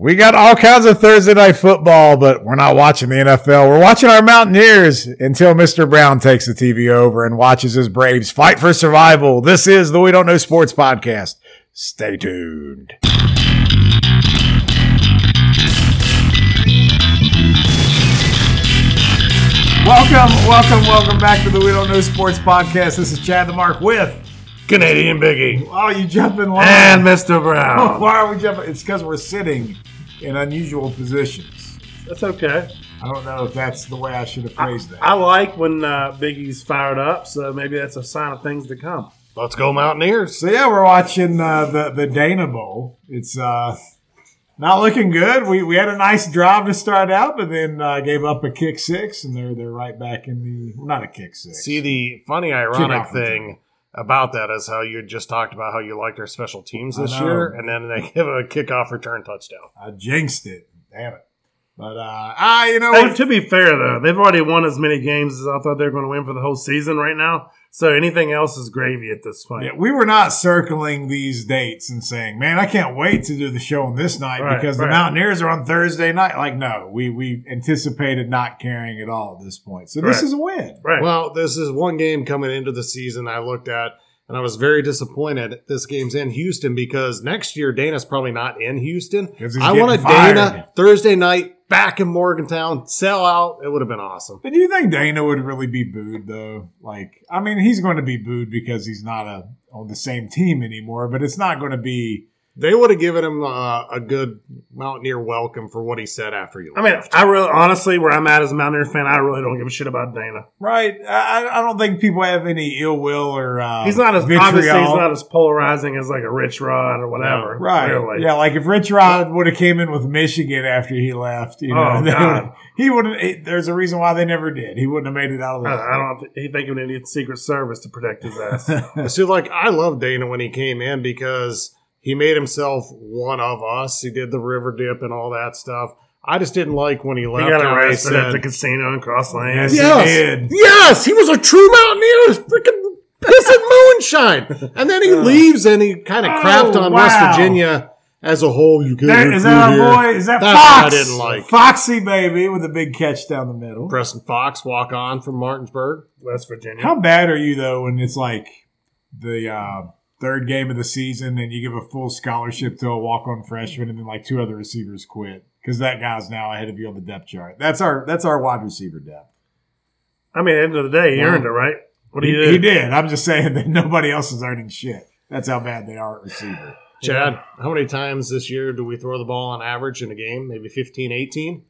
We got all kinds of Thursday night football, but we're not watching the NFL. We're watching our Mountaineers until Mr. Brown takes the TV over and watches his Braves fight for survival. This is the We Don't Know Sports podcast. Stay tuned. Welcome, welcome, welcome back to the We Don't Know Sports podcast. This is Chad the Mark with Canadian Biggie Oh, you jumping and Mr. Brown. Why are we jumping? It's because we're sitting in unusual positions. That's okay. I don't know if that's the way I should have phrased that. I like when uh, Biggie's fired up, so maybe that's a sign of things to come. Let's go Mountaineers. so yeah, we're watching uh, the the Dana Bowl. It's uh, not looking good. We we had a nice drive to start out, but then uh, gave up a kick six, and they're they're right back in the well, not a kick six. See, the funny, ironic return. thing about that is how you just talked about how you liked our special teams this year, and then they give a kickoff return touchdown. I jinxed it. Damn it. But uh, ah, you know Hey, what? to be fair, though, they've already won as many games as I thought they were going to win for the whole season right now. So anything else is gravy at this point. Yeah, we were not circling these dates and saying, "Man, I can't wait to do the show on this night Right, because the. Mountaineers are on Thursday night." Like, no, we we anticipated not caring at all at this point. So this Right. is a win. Right. Well, this is one game coming into the season I looked at, and I was very disappointed. This game's in Houston because next year Dana's probably not in Houston. I want a fired. Dana Thursday night back in Morgantown, sell out. It would have been awesome. But do you think Dana would really be booed though? Like, I mean, he's going to be booed because he's not a on the same team anymore. But it's not going to be. They would have given him uh, a good Mountaineer welcome for what he said after you I mean, left. I really, honestly, where I'm at as a Mountaineer fan, I really don't give a shit about Dana. Right, I, I don't think people have any ill will or uh, He's not as vitriol. obviously he's not as polarizing as like a Rich Rod or whatever. Right. Clearly. Yeah, like if Rich Rod would have came in with Michigan after he left, you know, Oh, God. would- he would. There's a reason why they never did. He wouldn't have made it out of Uh, the. I don't. Th- he think he needed Secret Service to protect his ass. See, like I love Dana when he came in because he made himself one of us. He did the river dip and all that stuff. I just didn't like when he he left. got how he arrested at said, the casino in Cross Lane. Yes, Yes, he did. yes, he was a true Mountaineer, freaking pissing moonshine. And then he leaves and he kind of Oh, crapped on wow. West Virginia as a whole. You can't That, recruit is that our boy? Is that That's what I didn't like. Foxy baby with a big catch down the middle. Preston Fox walk on from Martinsburg. West Virginia. How bad are you though when it's like the uh, third game of the season and you give a full scholarship to a walk-on freshman and then like two other receivers quit because that guy's now ahead of you on the depth chart. That's our that's our wide receiver depth. I mean, at the end of the day, he Wow. earned it, right? What do He, you do? he did. I'm just saying that nobody else is earning shit. That's how bad they are at receiver. Chad, how many times this year do we throw the ball on average in a game? Maybe 15, 18?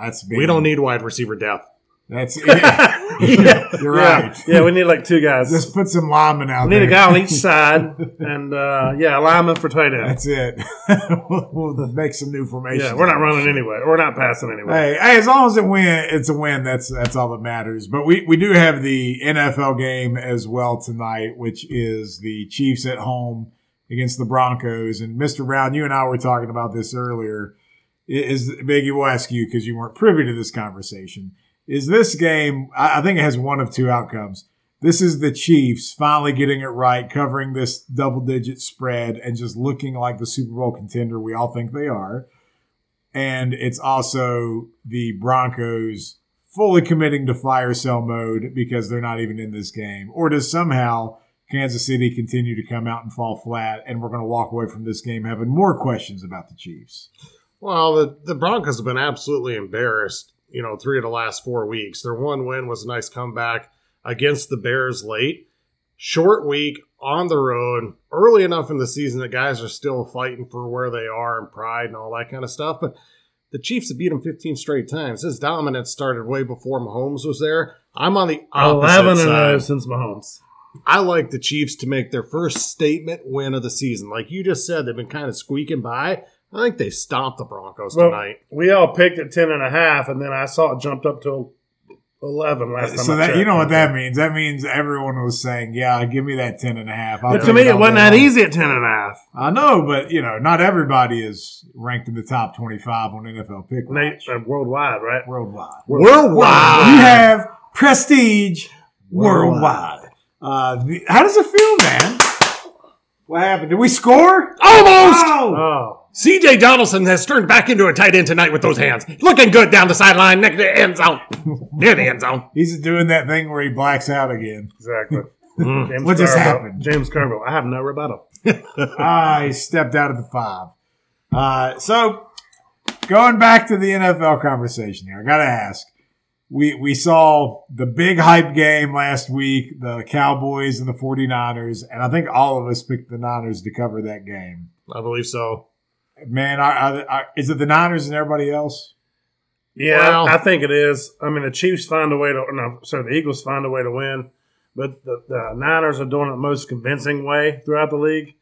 That's big. We don't need wide receiver depth. That's it. yeah, You're right. Yeah, we need like two guys. Just put some linemen out we need a guy on each side, and uh, yeah, a lineman for tight end. That's it. we'll, make some new formations. Yeah, we're not running anyway. We're not passing anyway. Hey, hey, as long as it win, it's a win. That's that's all that matters. But we, we do have the NFL game as well tonight, which is the Chiefs at home against the Broncos. And Mr. Brown, you and I were talking about this earlier. Is Biggie? We'll ask you because you weren't privy to this conversation. Is this game? I think it has one of two outcomes. This is the Chiefs finally getting it right, covering this double digit spread and just looking like the Super Bowl contender we all think they are and it's also the Broncos fully committing to fire sale mode because they're not even in this game? Or does somehow Kansas City continue to come out and fall flat and we're going to walk away from this game having more questions about the Chiefs? Well, the, the Broncos have been absolutely embarrassed, you know, three of the last four weeks. Their one win was a nice comeback against the Bears late. Short week on the road, early enough in the season that guys are still fighting for where they are and pride and all that kind of stuff. But the Chiefs have beat them 15 straight times. His dominance started way before Mahomes was there. I'm on the opposite Eleven and uh, side. since Mahomes. I like the Chiefs to make their first statement win of the season. Like you just said, they've been kind of squeaking by. I think they stomped the Broncos Well, tonight. We all picked at ten and a half, and then I saw it jumped up to eleven last time. So I that you know what that means? That means everyone was saying, "Yeah, give me that ten and a half." I'll But to me, it wasn't that long." easy at ten and a half. I know, but you know, not everybody is ranked in the top twenty-five on NFL Pick Nate, uh, worldwide, right? worldwide. Worldwide. You have prestige worldwide. Uh, the- how does it feel, man? What happened? Did we score? Almost. Oh! Oh, CJ Donaldson has turned back into a tight end tonight with those hands. Looking good down the sideline, next to the end zone. Near the end zone. He's doing that thing where he blacks out again. Exactly. Mm. James What just happened? James Carville. I have no rebuttal. ah, he stepped out of the five. Uh, so going back to the NFL conversation here, I got to ask. We, we saw the big hype game last week, the Cowboys and the 49ers, and I think all of us picked the Niners to cover that game. I believe so. Man, are, are, are, is it the Niners and everybody else? Yeah, Well- I think it is. I mean, the Chiefs find a way to, no, sorry, the Eagles find a way to win, but the, the Niners are doing it the most convincing way throughout the league.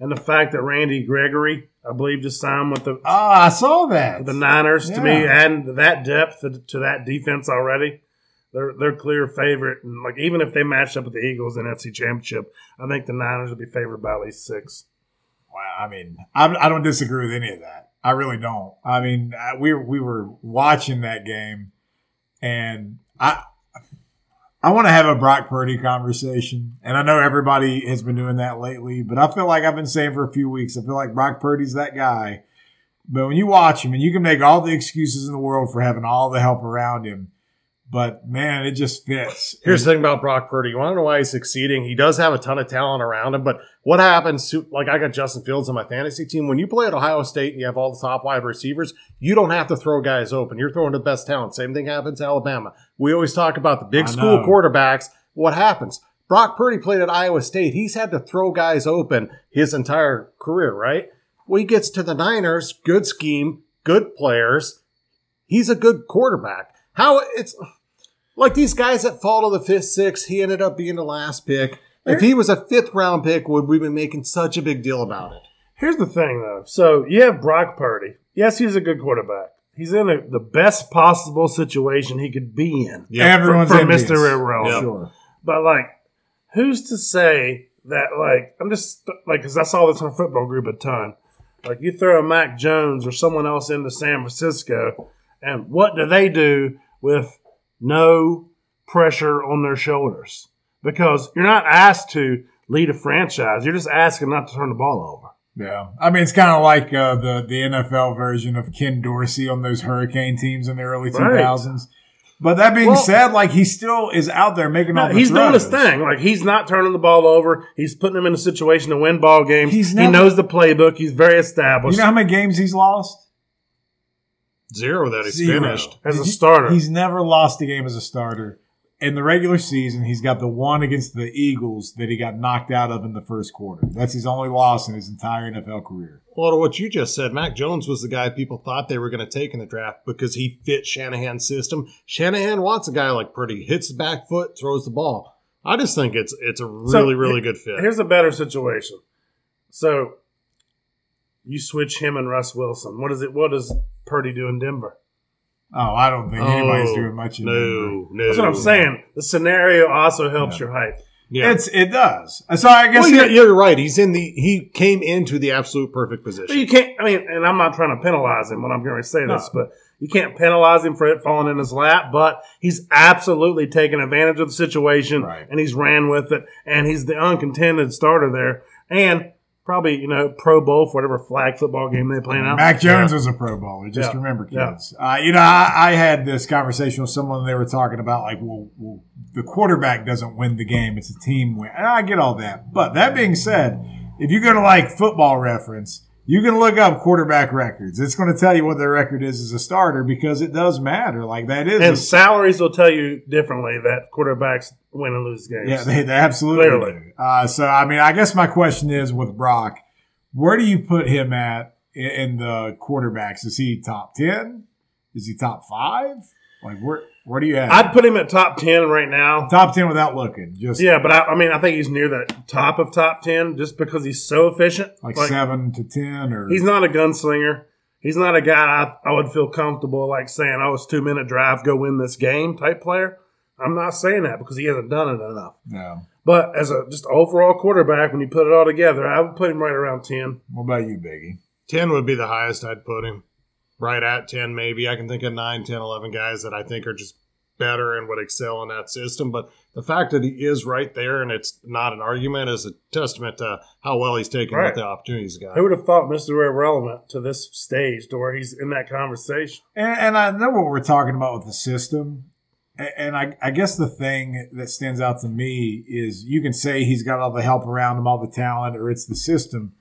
And the fact that Randy Gregory, I believe, just signed with the Oh, I saw that. the Niners to me, Yeah. adding that depth to, to that defense already. They're they're clear favorite, and like even if they match up with the Eagles in NFC Championship, I think the Niners would be favored by at least six. I mean, I, I don't disagree with any of that. I really don't. I mean, I, we we were watching that game, and I I want to have a Brock Purdy conversation, and I know everybody has been doing that lately, but I feel like I've been saying for a few weeks. I feel like Brock Purdy's that guy. But when you watch him, and you can make all the excuses in the world for having all the help around him, but man, it just fits. Here's the thing about Brock Purdy. You want to know why he's succeeding? He does have a ton of talent around him, but what happens to, like, I got Justin Fields on my fantasy team. When you play at Ohio State and you have all the top wide receivers, you don't have to throw guys open. You're throwing the best talent. Same thing happens to Alabama. We always talk about the big I school know. quarterbacks. What happens? Brock Purdy played at Iowa State. He's had to throw guys open his entire career, right? When he gets to the Niners, good scheme, good players. He's a good quarterback. How it's like these guys that fall to the fifth, sixth, he ended up being the last pick. If he was a fifth round pick, would we be making such a big deal about it? Here's the thing, though. So you have Brock Purdy. Yes, he's a good quarterback. He's in a, the best possible situation he could be in. Yeah, Everyone's for, for envious. Mr. Irrelevant. Sure. But like, who's to say that? Like, I'm just like because I saw this on a football group a ton. Like, you throw a Mac Jones or someone else into San Francisco, and what do they do with no pressure on their shoulders? Because you're not asked to lead a franchise; you're just asking not to turn the ball over. Yeah, I mean it's kind of like uh, the the NFL version of Ken Dorsey on those Hurricane teams in the early two thousands. Right. But that being Well- said, like he still is out there making all No, the he's doing his thing. Like he's not turning the ball over. He's putting them in a situation to win ball games. He's he knows the playbook. He's very established You know how many games he's lost? Zero that he's Zero. finished. as a starter. He's never lost a game as a starter. In the regular season, he's got the one against the Eagles that he got knocked out of in the first quarter. That's his only loss in his entire NFL career. Well, to what you just said, Mac Jones was the guy people thought they were going to take in the draft because he fit Shanahan's system. Shanahan wants a guy like Purdy, hits the back foot, throws the ball. I just think it's it's a really So, really good fit. Here's a better situation. So you switch him and Russ Wilson. What is it? What does Purdy do in Denver? Oh, I don't think anybody's Oh, doing much in oh, Denver. no, no. That's what I'm saying. The scenario also helps Yeah. your hype. Yeah. It's it does. So I guess well, here- you're, you're right. He's in the he came into the absolute perfect But position. you can't. I mean, and I'm not trying to penalize him when I'm going to say this, No. but you can't penalize him for it falling in his lap. But he's absolutely taken advantage of the situation, Right. and he's ran with it, and he's the uncontended starter there, and probably you know Pro Bowl for whatever flag football game they play now. Mac Jones was a Pro Bowler. Just Yeah. remember, Yeah. kids. Uh, you know, I, I had this conversation with someone. They were talking about like, well, well, the quarterback doesn't win the game; it's a team win. And I get all that, but that being said, if you go to like Football Reference, you can look up quarterback records. It's going to tell you what their record is as a starter because it does matter. Like that is, and a- salaries will tell you differently that quarterbacks win and lose games. yeah, they, they absolutely. Uh, so, I mean, I guess my question is with Brock, where do you put him at in, in the quarterbacks? Is he top ten? Is he top five? Like where where do you have? I'd put him at top ten right now. top ten without looking, just Yeah, but I, I mean, I think he's near the top of top ten just because he's so efficient. like, seven to ten, or He's not a gunslinger. He's not a guy I, I would feel comfortable like saying, "Oh, it's two minute drive, go win this game" type player. I'm not saying that because he hasn't done it enough. no. But as a just overall quarterback, when you put it all together, I would put him right around ten. What about you, Biggie? 10 would be the highest I'd put him. Right at 10, maybe. I can think of 9, 10, 11 guys that I think are just better and would excel in that system. But the fact that he is right there and it's not an argument is a testament to how well he's taken Right. with the opportunities he got. Who would have thought Mr. Irrelevant to this stage to where he's in that conversation? And, and I know what we're talking about with the system. And I, I guess the thing that stands out to me is you can say he's got all the help around him, all the talent, or it's the system.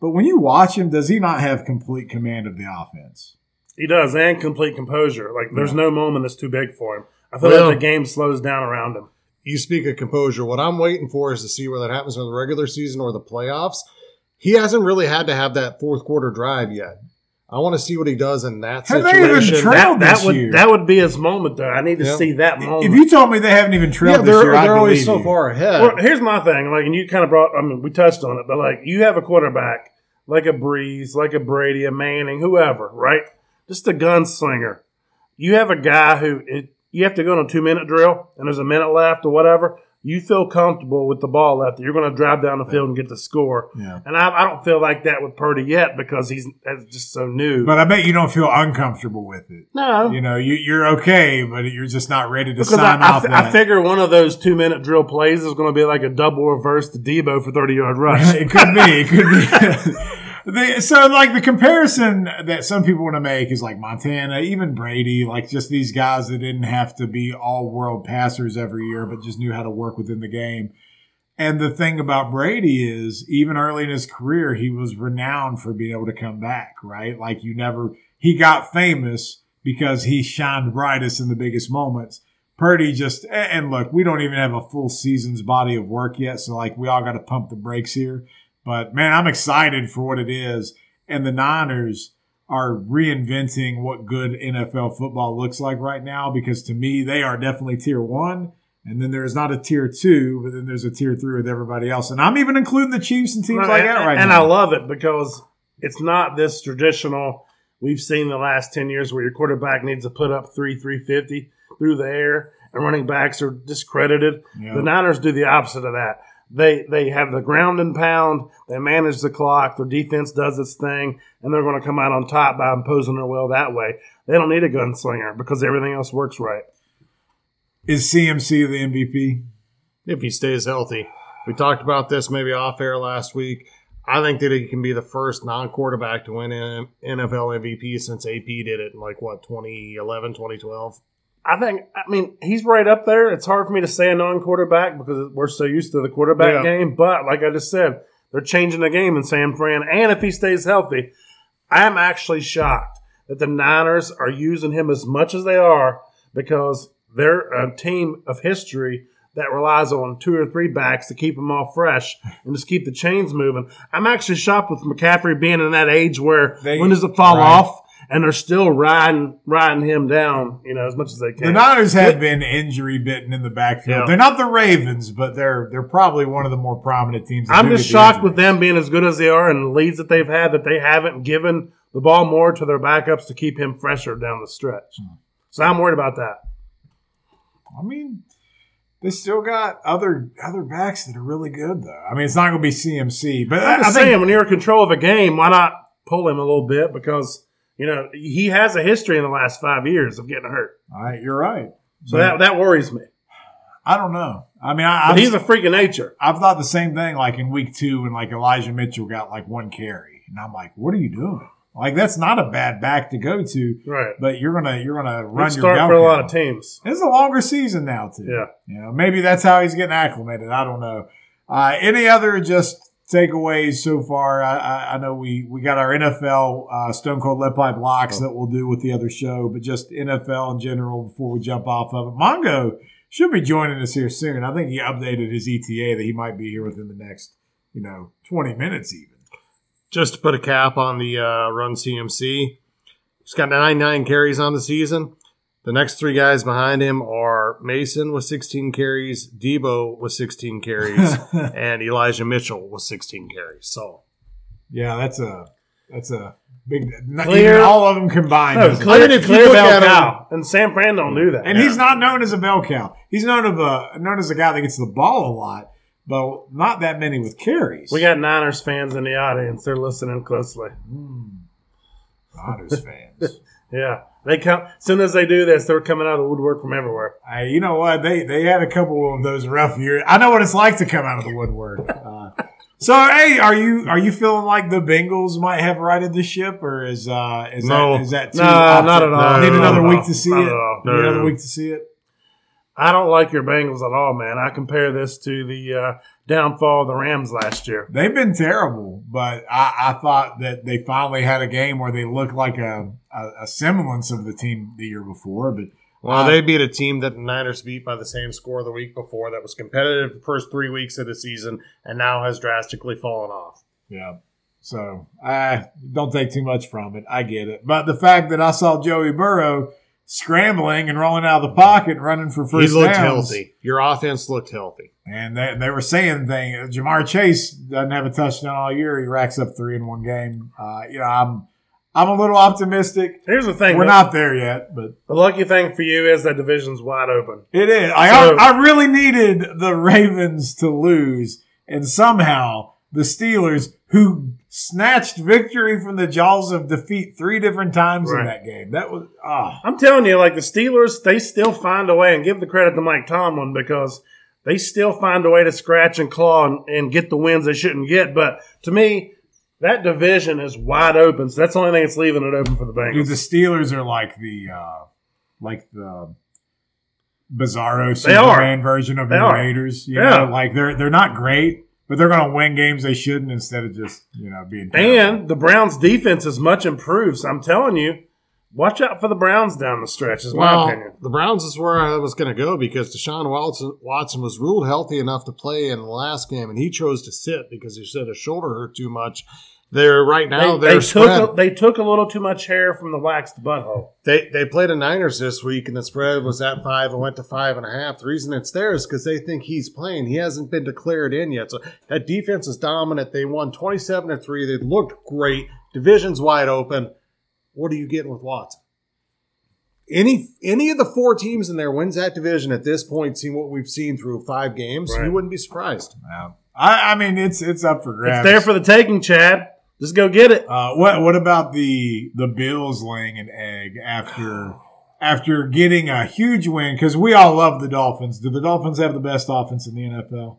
But when you watch him, does he not have complete command of the offense? He does, and complete composure. Like there's no moment that's too big for him. I feel Well- like the game slows down around him. you speak of composure. What I'm waiting for is to see whether that happens in the regular season or the playoffs. He hasn't really had to have that fourth quarter drive yet. I want to see what he does in that Have they even situation. tra- That, Trailed that this would year. that would be his moment, though. I need to Yeah. see that moment. If you told me they haven't even yeah, trailed this they're, year, I'd they're always believe so you. far ahead. Well, here's my thing. Like, and you kind of brought. I mean, we touched on it, but like, you have a quarterback like a Brees, like a Brady, a Manning, whoever, right? Just a gunslinger. You have a guy who it, you have to go on a two minute drill, and there's a minute left or whatever. You feel comfortable with the ball left. You're going to drive down the field and get the score. Yeah. And I, I don't feel like that with Purdy yet because he's that's just so new. But I bet you don't feel uncomfortable with it. no, You know, you, you're okay, but you're just not ready to Because sign I, off. that. I figure one of those two minute drill plays is going to be like a double reverse to Deebo for 30 yard rush. it could be. It could be. The- so, like the comparison that some people want to make is like Montana, even Brady, like just these guys that didn't have to be all world passers every year, but just knew how to work within the game. And the thing about Brady is, even early in his career, he was renowned for being able to come back, right? Like you never, he got famous because he shined brightest in the biggest moments. Purdy just, and look, we don't even have a full season's body of work yet. So like we all got to pump the brakes here. But man, I'm excited for what it is. And the Niners are reinventing what good NFL football looks like right now because to me, they are definitely tier one. And then there's not a tier two, but then there's a tier three with everybody else. And I'm even including the Chiefs and teams like and, that right and now. I love it because it's not this traditional. We've seen the last 10 years where your quarterback needs to put up three, 350 through the air, and running backs are discredited. Yeah. The Niners do the opposite of that. They they have the ground and pound. They manage the clock. Their defense does its thing, and they're going to come out on top by imposing their will that way. They don't need a gunslinger because everything else works right. Is CMC the MVP? if he stays healthy. We talked about this maybe off air last week. I think that he can be the first non quarterback to win an NFL MVP since AP did it in like what, 2011, 2012? I think, I mean, he's right up there. It's hard for me to say a non quarterback because we're so used to the quarterback Yeah. game. But like I just said, they're changing the game in San Fran. And if he stays healthy, I'm actually shocked that the Niners are using him as much as they are because they're a team of history that relies on two or three backs to keep them all fresh and just keep the chains moving. I'm actually shocked with McCaffrey being in that age where They- when does it fall right. off? And they're still riding riding him down, you know, as much as they can. The. Niners have been injury bitten in the backfield. Yeah. They're not the Ravens, but they're they're probably one of the more prominent teams. I'm just the shocked with them being as good as they are and the leads that they've had that they haven't given the ball more to their backups to keep him fresher down the stretch. Hmm. So I'm worried about that. I mean, they still got other other backs that are really good though. I mean, it's not going to be CMC, but I, I'm I just think saying, when you're in control of a game, why not pull him a little bit? Because, you know, he has a history in the last five years of getting hurt. all right, you're right. So But that, that worries me. I don't know. I mean, I, he's a freak of nature. I've thought the same thing. Like in week two, when like Elijah Mitchell got like one carry, and I'm like, what are you doing? Like that's not a bad back to go to, Right. but you're gonna you're gonna Run run your start for a lot of teams. It's a longer season now too. Yeah. You know, maybe that's how he's getting acclimated. I don't know. Uh, any other just takeaways so far? I, I, I know we, we got our NFL uh, Stone Cold Lead Pipe locks that we'll do with the other show, but just NFL in general before we jump off of it. Mongo should be joining us here soon. I think he updated his ETA that he might be here within the next, you know, 20 minutes even. Just to put a cap on the uh, run CMC, he's got 99 carries on the season. The next three guys behind him are Mason with 16 carries, Deebo with 16 carries, and Elijah Mitchell with 16 carries. So yeah, that's a that's a big. Not Clear- even all of them combined. No, clear, I mean, if you look bell at him- And Sam Fran don't do that. And he's not known as a bell cow. He's known of a known as a guy that gets the ball a lot, but not that many with carries. We got Niners fans in the audience. They're listening closely. Hmm. Niners fans. Yeah, they come. As soon as they do this, they're coming out of the woodwork from everywhere. Hey, you know what? They they had a couple of those rough years. I know what it's like to come out of the woodwork. Uh, so, hey, are you are you feeling like the Bengals might have righted the ship, or is uh is No. that is that too No, not at all. Need No, another not at week to see it. Need another No. week to see it. I don't like your Bengals at all, man. I compare this to the uh, downfall of the Rams last year. They've been terrible, but I, I thought that they finally had a game where they looked like a, a, a semblance of the team the year before. But Well, Uh, they beat a team that the Niners beat by the same score the week before that was competitive the first three weeks of the season and now has drastically fallen off. yeah, so I don't take too much from it. I get it, but the fact that I saw Joey Burrow scrambling and rolling out of the pocket, and running for first. He looked downs, healthy. Your offense looked healthy. and they, they were saying thing. Ja'Marr Chase doesn't have a touchdown all year. He racks up three in one game. Uh, you know, I'm I'm a little optimistic. Here's the thing: We're though. not there yet, but The lucky thing for you is that division's wide open. It is. I, So- I really needed the Ravens to lose, and somehow the Steelers, who snatched victory from the jaws of defeat three different times in that game, that was ah. I'm telling you, like the Steelers, they still find a way, and give the credit to Mike Tomlin because they still find a way to scratch and claw and, and get the wins they shouldn't get. But to me, that division is wide open, so that's the only thing that's leaving it open for the Dude, the Steelers are like the uh, like the Bizarro. Superman version of They the are. Raiders. You Yeah. know, like they're they're not great, but they're going to win games they shouldn't instead of just you know being. terrible. And the Browns' defense is much improved. So I'm telling you, watch out for the Browns down the stretch. Is my opinion. the Browns is where I was going to go because Deshaun Watson, Watson was ruled healthy enough to play in the last game, and he chose to sit because he said his shoulder hurt too much. They're right now they, they're they took a, they took a little too much hair from the waxed butthole. They they played the Niners this week, and the spread was at five and went to five and a half. The reason it's there is because they think he's playing. He hasn't been declared in yet, so that defense is dominant. They won twenty seven to three. They looked great. Division's wide open. What are you getting with Watson? Any any of the four teams in there wins that division at this point, seeing what we've seen through five games, Right. you wouldn't be surprised. Yeah. I, I mean, it's it's up for grabs. It's there for the taking, Chad. Just go get it. Uh, what what about the the Bills laying an egg after after getting a huge win? Because we all love the Dolphins. Do the Dolphins have the best offense in the NFL?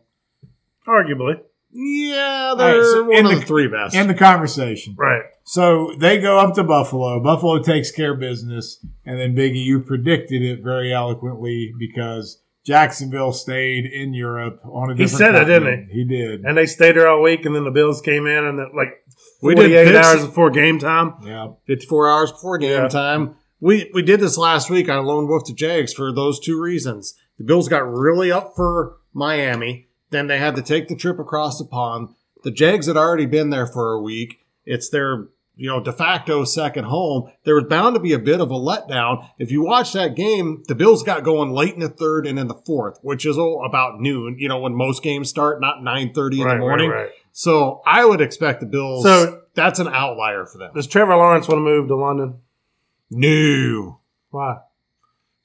Arguably, Yeah, All they're right, so one in of the- the three best. In the conversation, right? so they go up to Buffalo. Buffalo takes care of business, and then Biggie, you predicted it very eloquently because Jacksonville stayed in Europe on a He different. said it, didn't continent. He did. And they stayed there all week, and then the Bills came in, and then, like We did 48 picks- hours before game time. yeah. 54 hours before game Yeah. time. We we did this last week on Lone Wolf to Jags for those two reasons. The Bills got really up for Miami, then they had to take the trip across the pond. The Jags had already been there for a week. It's their you know de facto second home. There was bound to be a bit of a letdown. If you watch that game, the Bills got going late in the third and in the fourth, which is about noon. You know when most games start, not nine thirty in Right, the morning. right, right. So I would expect the Bills. So- that's an outlier for them. Does Trevor Lawrence want to move to London? No. Why?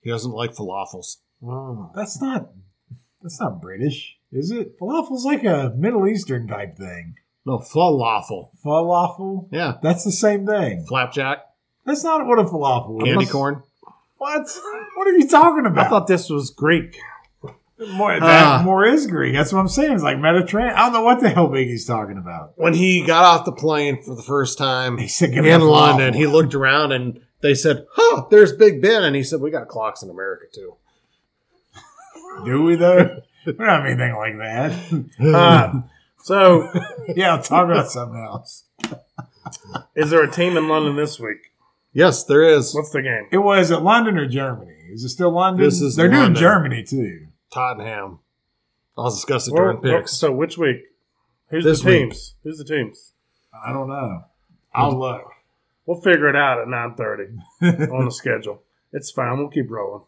He doesn't like falafels. Oh. That's not that's not British, is it? Falafel's like a Middle Eastern type thing. No, falafel. Falafel? Yeah. That's the same thing. Flapjack, That's not what a falafel is. candy corn. What? What are you talking about? I thought this was Greek. more, that Ah. more is Greek. That's what I'm saying. It's like Mediterranean. I don't know what the hell Biggie's talking about. When he got off the plane for the first time He said, "Give me a in London, falafel." he looked around and they said, Huh, there's Big Ben. And he said, We got clocks in America too. Do we though? we don't have anything like that. Uh, so, yeah, I'll talk about something else. is there a team in London this week? Yes, there is. What's the game? It was at London or Germany? Is it still London? This is They're London. doing Germany too. Tottenham. I'll discuss it Where- during where- picks. so, which week? Who's This the week. teams? Who's the teams? I don't know. I'll look. We'll figure it out at nine thirty on the schedule. It's fine. We'll keep rolling.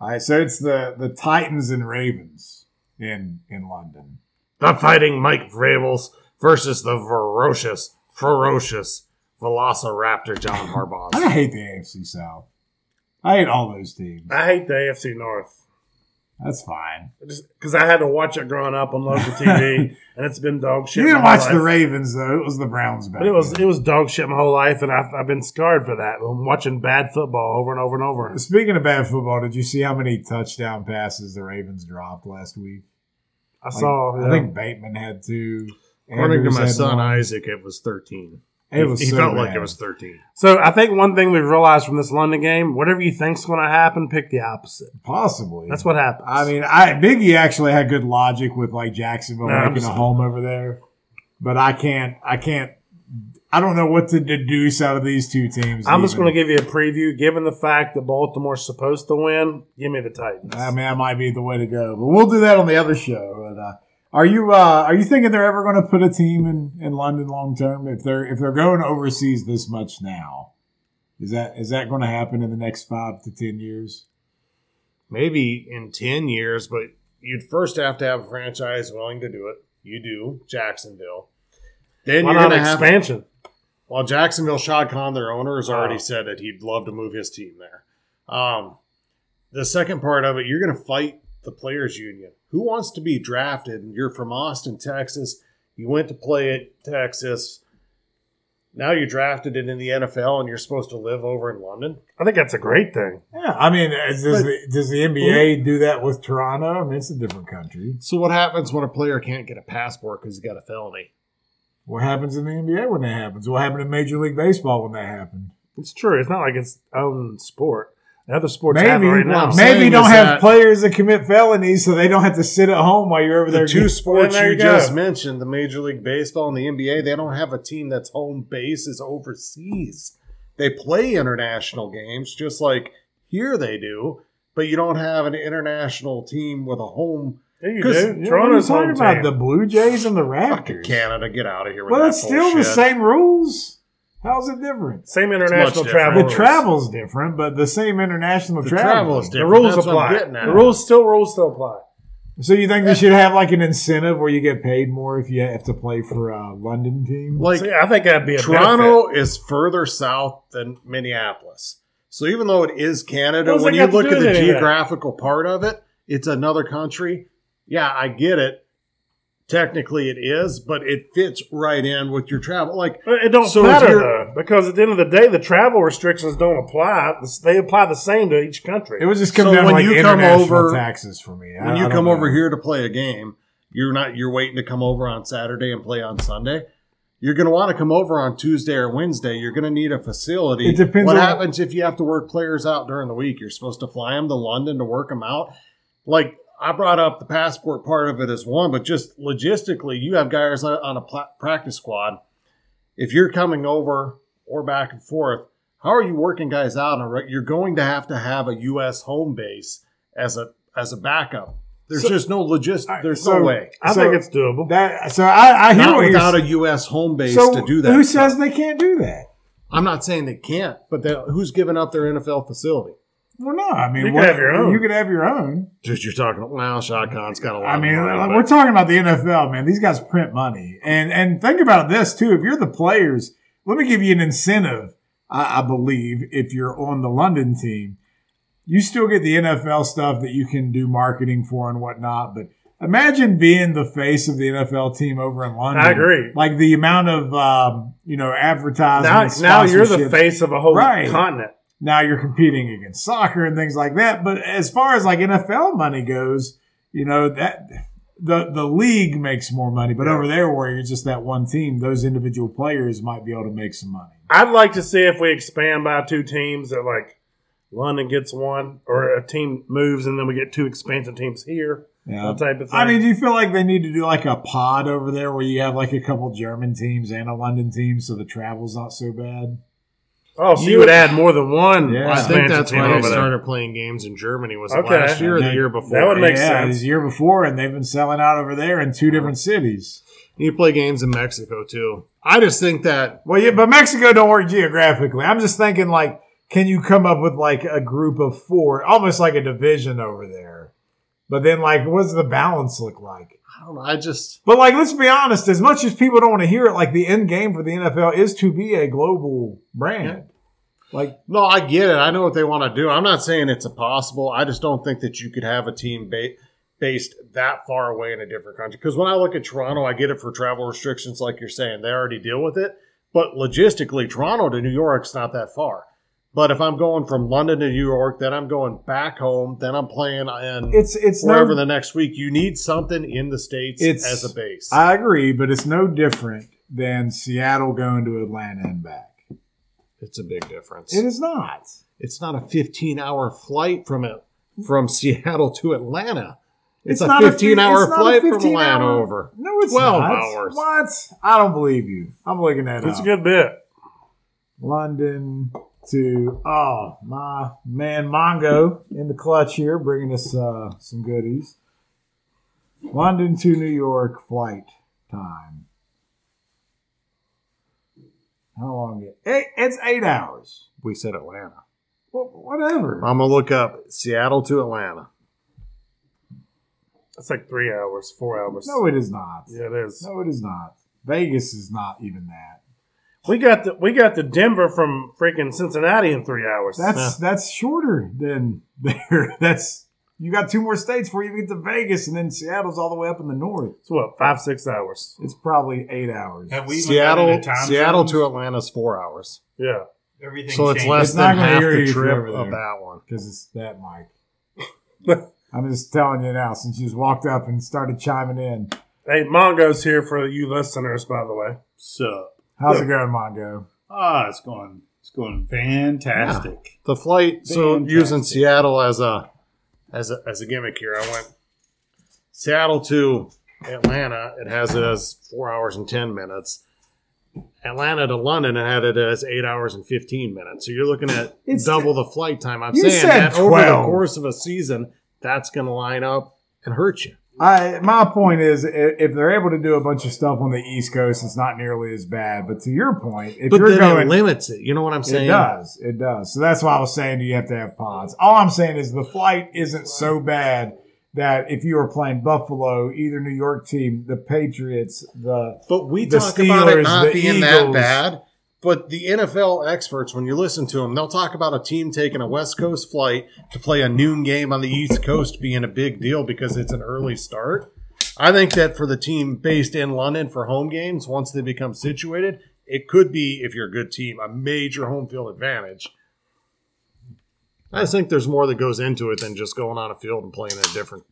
All right, so it's the the Titans and Ravens in in London. The fighting Mike Vrabels versus the ferocious, ferocious Velociraptor John Harbaugh. I hate the AFC South. I hate all those teams. I hate the AFC North. That's fine. Because I had to watch it growing up on local TV, and it's been dog shit. You didn't watch the. Ravens though. It was the Browns back. But it was then. it was dog shit my whole life, and I've, I've been scarred for that. I'm watching bad football over and over and over. Speaking of bad football, did you see how many touchdown passes the Ravens dropped last week? I saw. I yeah. think Bateman had two. According to my son one. Isaac, it was 13. It was he so felt like it was 13. So I think one thing we've realized from this London game, whatever you think's going to happen, pick the opposite. possibly. That's what happens. I mean. I Biggie actually had good logic with like Jacksonville No, making a home over there, but I can't. I can't. I don't know what to deduce out of these two teams. I'm just going to give you a preview. Given the fact that Baltimore's supposed to win, give me the Titans. I mean, that might be the way to go, but we'll do that on the other show. But, uh, are you uh, are you thinking they're ever going to put a team in, in London long term? If they're if they're going overseas this much now, is that is that going to happen in the next five to ten years? Maybe in 10 years, but you'd first have to have a franchise willing to do it. You do, Jacksonville. Then Why you're not going to have. Expansion? Well, Jacksonville, Shad Khan, their owner, has already Oh. said that he'd love to move his team there. Um, the second part of it, you're going to fight the players' union. Who wants to be drafted? And you're from Austin, Texas. You went to play at Texas. Now you're drafted in the NFL, and you're supposed to live over in London. I think that's a great thing. Yeah, I mean, does But- the, does the NBA do that with Toronto? I mean, it's a different country. So what happens when a player can't get a passport because he's got a felony? What happens in the NBA when that happens? What happened in Major League Baseball when that happened? It's true. It's not like it's own sport. Other sports have it Maybe, right now. Maybe you don't have that- players that commit felonies, so they don't have to sit at home while you're over The there. two getting- sports Well, there you you just mentioned, the Major League Baseball and the NBA, they don't have a team that's home base is overseas. They play international games just like here they do, but you don't have an international team with a home. Yeah, you 'Cause, do. Yeah, what are you Toronto's talking home about team. the Blue Jays and the Fucking Raptors. Canada, get out of here with Well, that it's still the same rules. How's it different? Same international travel. The travel's different, but the same international The travel. travel is The rules That's what I'm apply. at. The rules still rules still apply. So you think they should have like an incentive where you get paid more if you have to play for a London team? Like So, yeah, I think that'd be a Toronto is further south than Minneapolis. So even though it is Canada, when you look at the anything? geographical part of it, it's another country. Yeah, I get it. Technically, it is, but it fits right in with your travel. Like. It don't So matter though, because at the end of the day, the travel restrictions don't apply. They apply the same to each country. It would just come So down when like you come international over- taxes for me. I- when I you don't come know. over here to play a game, you're not you're waiting to come over on Saturday and play on Sunday. You're going to want to come over on Tuesday or Wednesday. You're going to need a facility. It depends What on- happens if you have to work players out during the week? You're supposed to fly them to London to work them out. Like I brought up the passport part of it as one, but just logistically, you have guys on a pla- practice squad. If you're coming over or back and forth, how are you working guys out? on a reg- You're going to have to have a U.S. home base as a as a backup. There's So- just no logist. There's so- no way. I So- think it's doable. That so I, I hear Not what without you're a U.S. home base so to do that. Who says they can't do that? I'm not saying they can't, but who's giving up their NFL facility? Well, no. I mean, You could have your own. You could have your own. Just you're talking. Well, Shad Khan's got a lot. I mean, of money, like, we're talking about the NFL, man. These guys print money, and and think about this too. If you're the players, let me give you an incentive. I, I believe if you're on the London team, you still get the NFL stuff that you can do marketing for and whatnot. But imagine being the face of the NFL team over in London. I agree. Like the amount of um, you know advertising. Now, now you're the face of a whole Right. continent. Now you're competing against soccer and things like that. But as far as like NFL money goes, you know that the the league makes more money. But over there, where you're just that one team, those individual players might be able to make some money. I'd like to see if we expand by two teams that like London gets one, or a team moves and then we get two expansion teams here. Yeah. That type of thing. I mean, do you feel like they need to do like a pod over there where you have like a couple German teams and a London team, so the travel's not so bad? Oh, so you, you- would add more than one. Yeah. I think that's team why they over there. started playing games in Germany. Was it Okay. last year or the year before? that would make yeah, sense. the year before, and they've been selling out over there in two different cities. You play games in Mexico too. I just think that Well, yeah, but Mexico don't work geographically. I'm just thinking like, can you come up with like a group of four, almost like a division over there? But then, like, what's the balance look like? I don't know. I just But like, let's be honest. As much as people don't want to hear it, like the end game for the NFL is to be a global brand. Like No, I get it. I know what they want to do. I'm not saying it's impossible. I just don't think that you could have a team ba- based that far away in a different country. Because when I look at Toronto, I get it for travel restrictions, like you're saying. They already deal with it. But logistically, Toronto to New York's not that far. But if I'm going from London to New York, then I'm going back home, then I'm playing in it's it's wherever no, the next week. You need something in the States It's- as a base. I agree, but it's no different than Seattle going to Atlanta and back. it's a big difference. It is not. it's not a 15 hour flight from it from Seattle to Atlanta. It's, a not 15 hour it's not a flight from Atlanta hour- over. No, it's 12 not. hours. What? I don't believe you. I'm looking at it. It's it. a good bit. London to oh my man Mongo in the clutch here, bringing us uh, some goodies. London to New York flight time. How long? It? Eight, it's eight hours. We said Atlanta. Well, whatever. I'm gonna look up Seattle to Atlanta. It's like three hours, four hours. no, it is not. yeah, it is. No, it is not. Vegas is not even that. We got the we got the Denver from freaking Cincinnati in three hours. That's that's shorter than there. That's you got two more states before you get to Vegas, and then Seattle's all the way up in the north. it's what five six hours. It's probably eight hours. Have we Seattle, gotten into time Seattle zones? to Atlanta's four hours. Yeah, everything. So it's less It's than half the you if you're trip over of that one. because it's that Mike. I'm just telling you now, since you just walked up and started chiming in. hey, Mongo's here for you listeners, by the way. Sup? How's it going, Mongo? Ah, it's going. It's going fantastic. The flight. So Fantastic. using Seattle as a as a as a gimmick here, I went Seattle to Atlanta. It has it as four hours and ten minutes. Atlanta to London, it had it as eight hours and fifteen minutes. So you're looking at It's- double the flight time. I'm You saying said that over the 12. course of a season, that's going to line up and hurt you. I my point is, if they're able to do a bunch of stuff on the East Coast, it's not nearly as bad. But to your point, if But you're then going, it limits it. You know what I'm saying? It does. It does. So that's why I was saying you have to have pods. All I'm saying is the flight isn't so bad that if you were playing Buffalo, either New York team, the Patriots, the But we The talk about it Steelers, not being that bad. But the NFL experts, when you listen to them, they'll talk about a team taking a West Coast flight to play a noon game on the East Coast being a big deal because it's an early start. I think that for the team based in London for home games, once they become situated, it could be, if you're a good team, a major home field advantage. I just think there's more that goes into it than just going on a field and playing in a different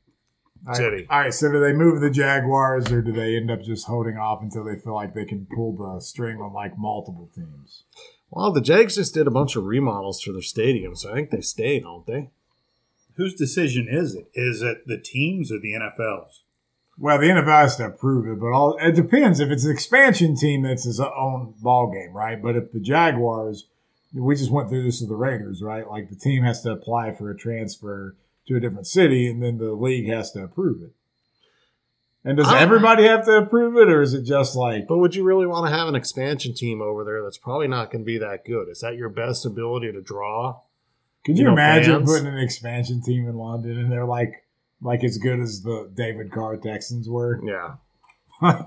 City. all right. So do they move the Jaguars, or do they end up just holding off until they feel like they can pull the string on like multiple teams? Well, the Jags just did a bunch of remodels to their stadium, so I think they stay, don't they? Whose decision is it? Is it the teams or the NFL's? Well, the NFL has to approve it, but all it depends. If it's an expansion team, that's his own ball game, right? But if the Jaguars, we just went through this with the Raiders, right? Like the team has to apply for a transfer to a different city, and then the league has to approve it. And does everybody have to approve it, or is it just like But would you really want to have an expansion team over there that's probably not going to be that good? Is that your best ability to draw? Could you you, know, imagine fans? putting an expansion team in London and they're like like as good as the David Carr Texans were? Yeah.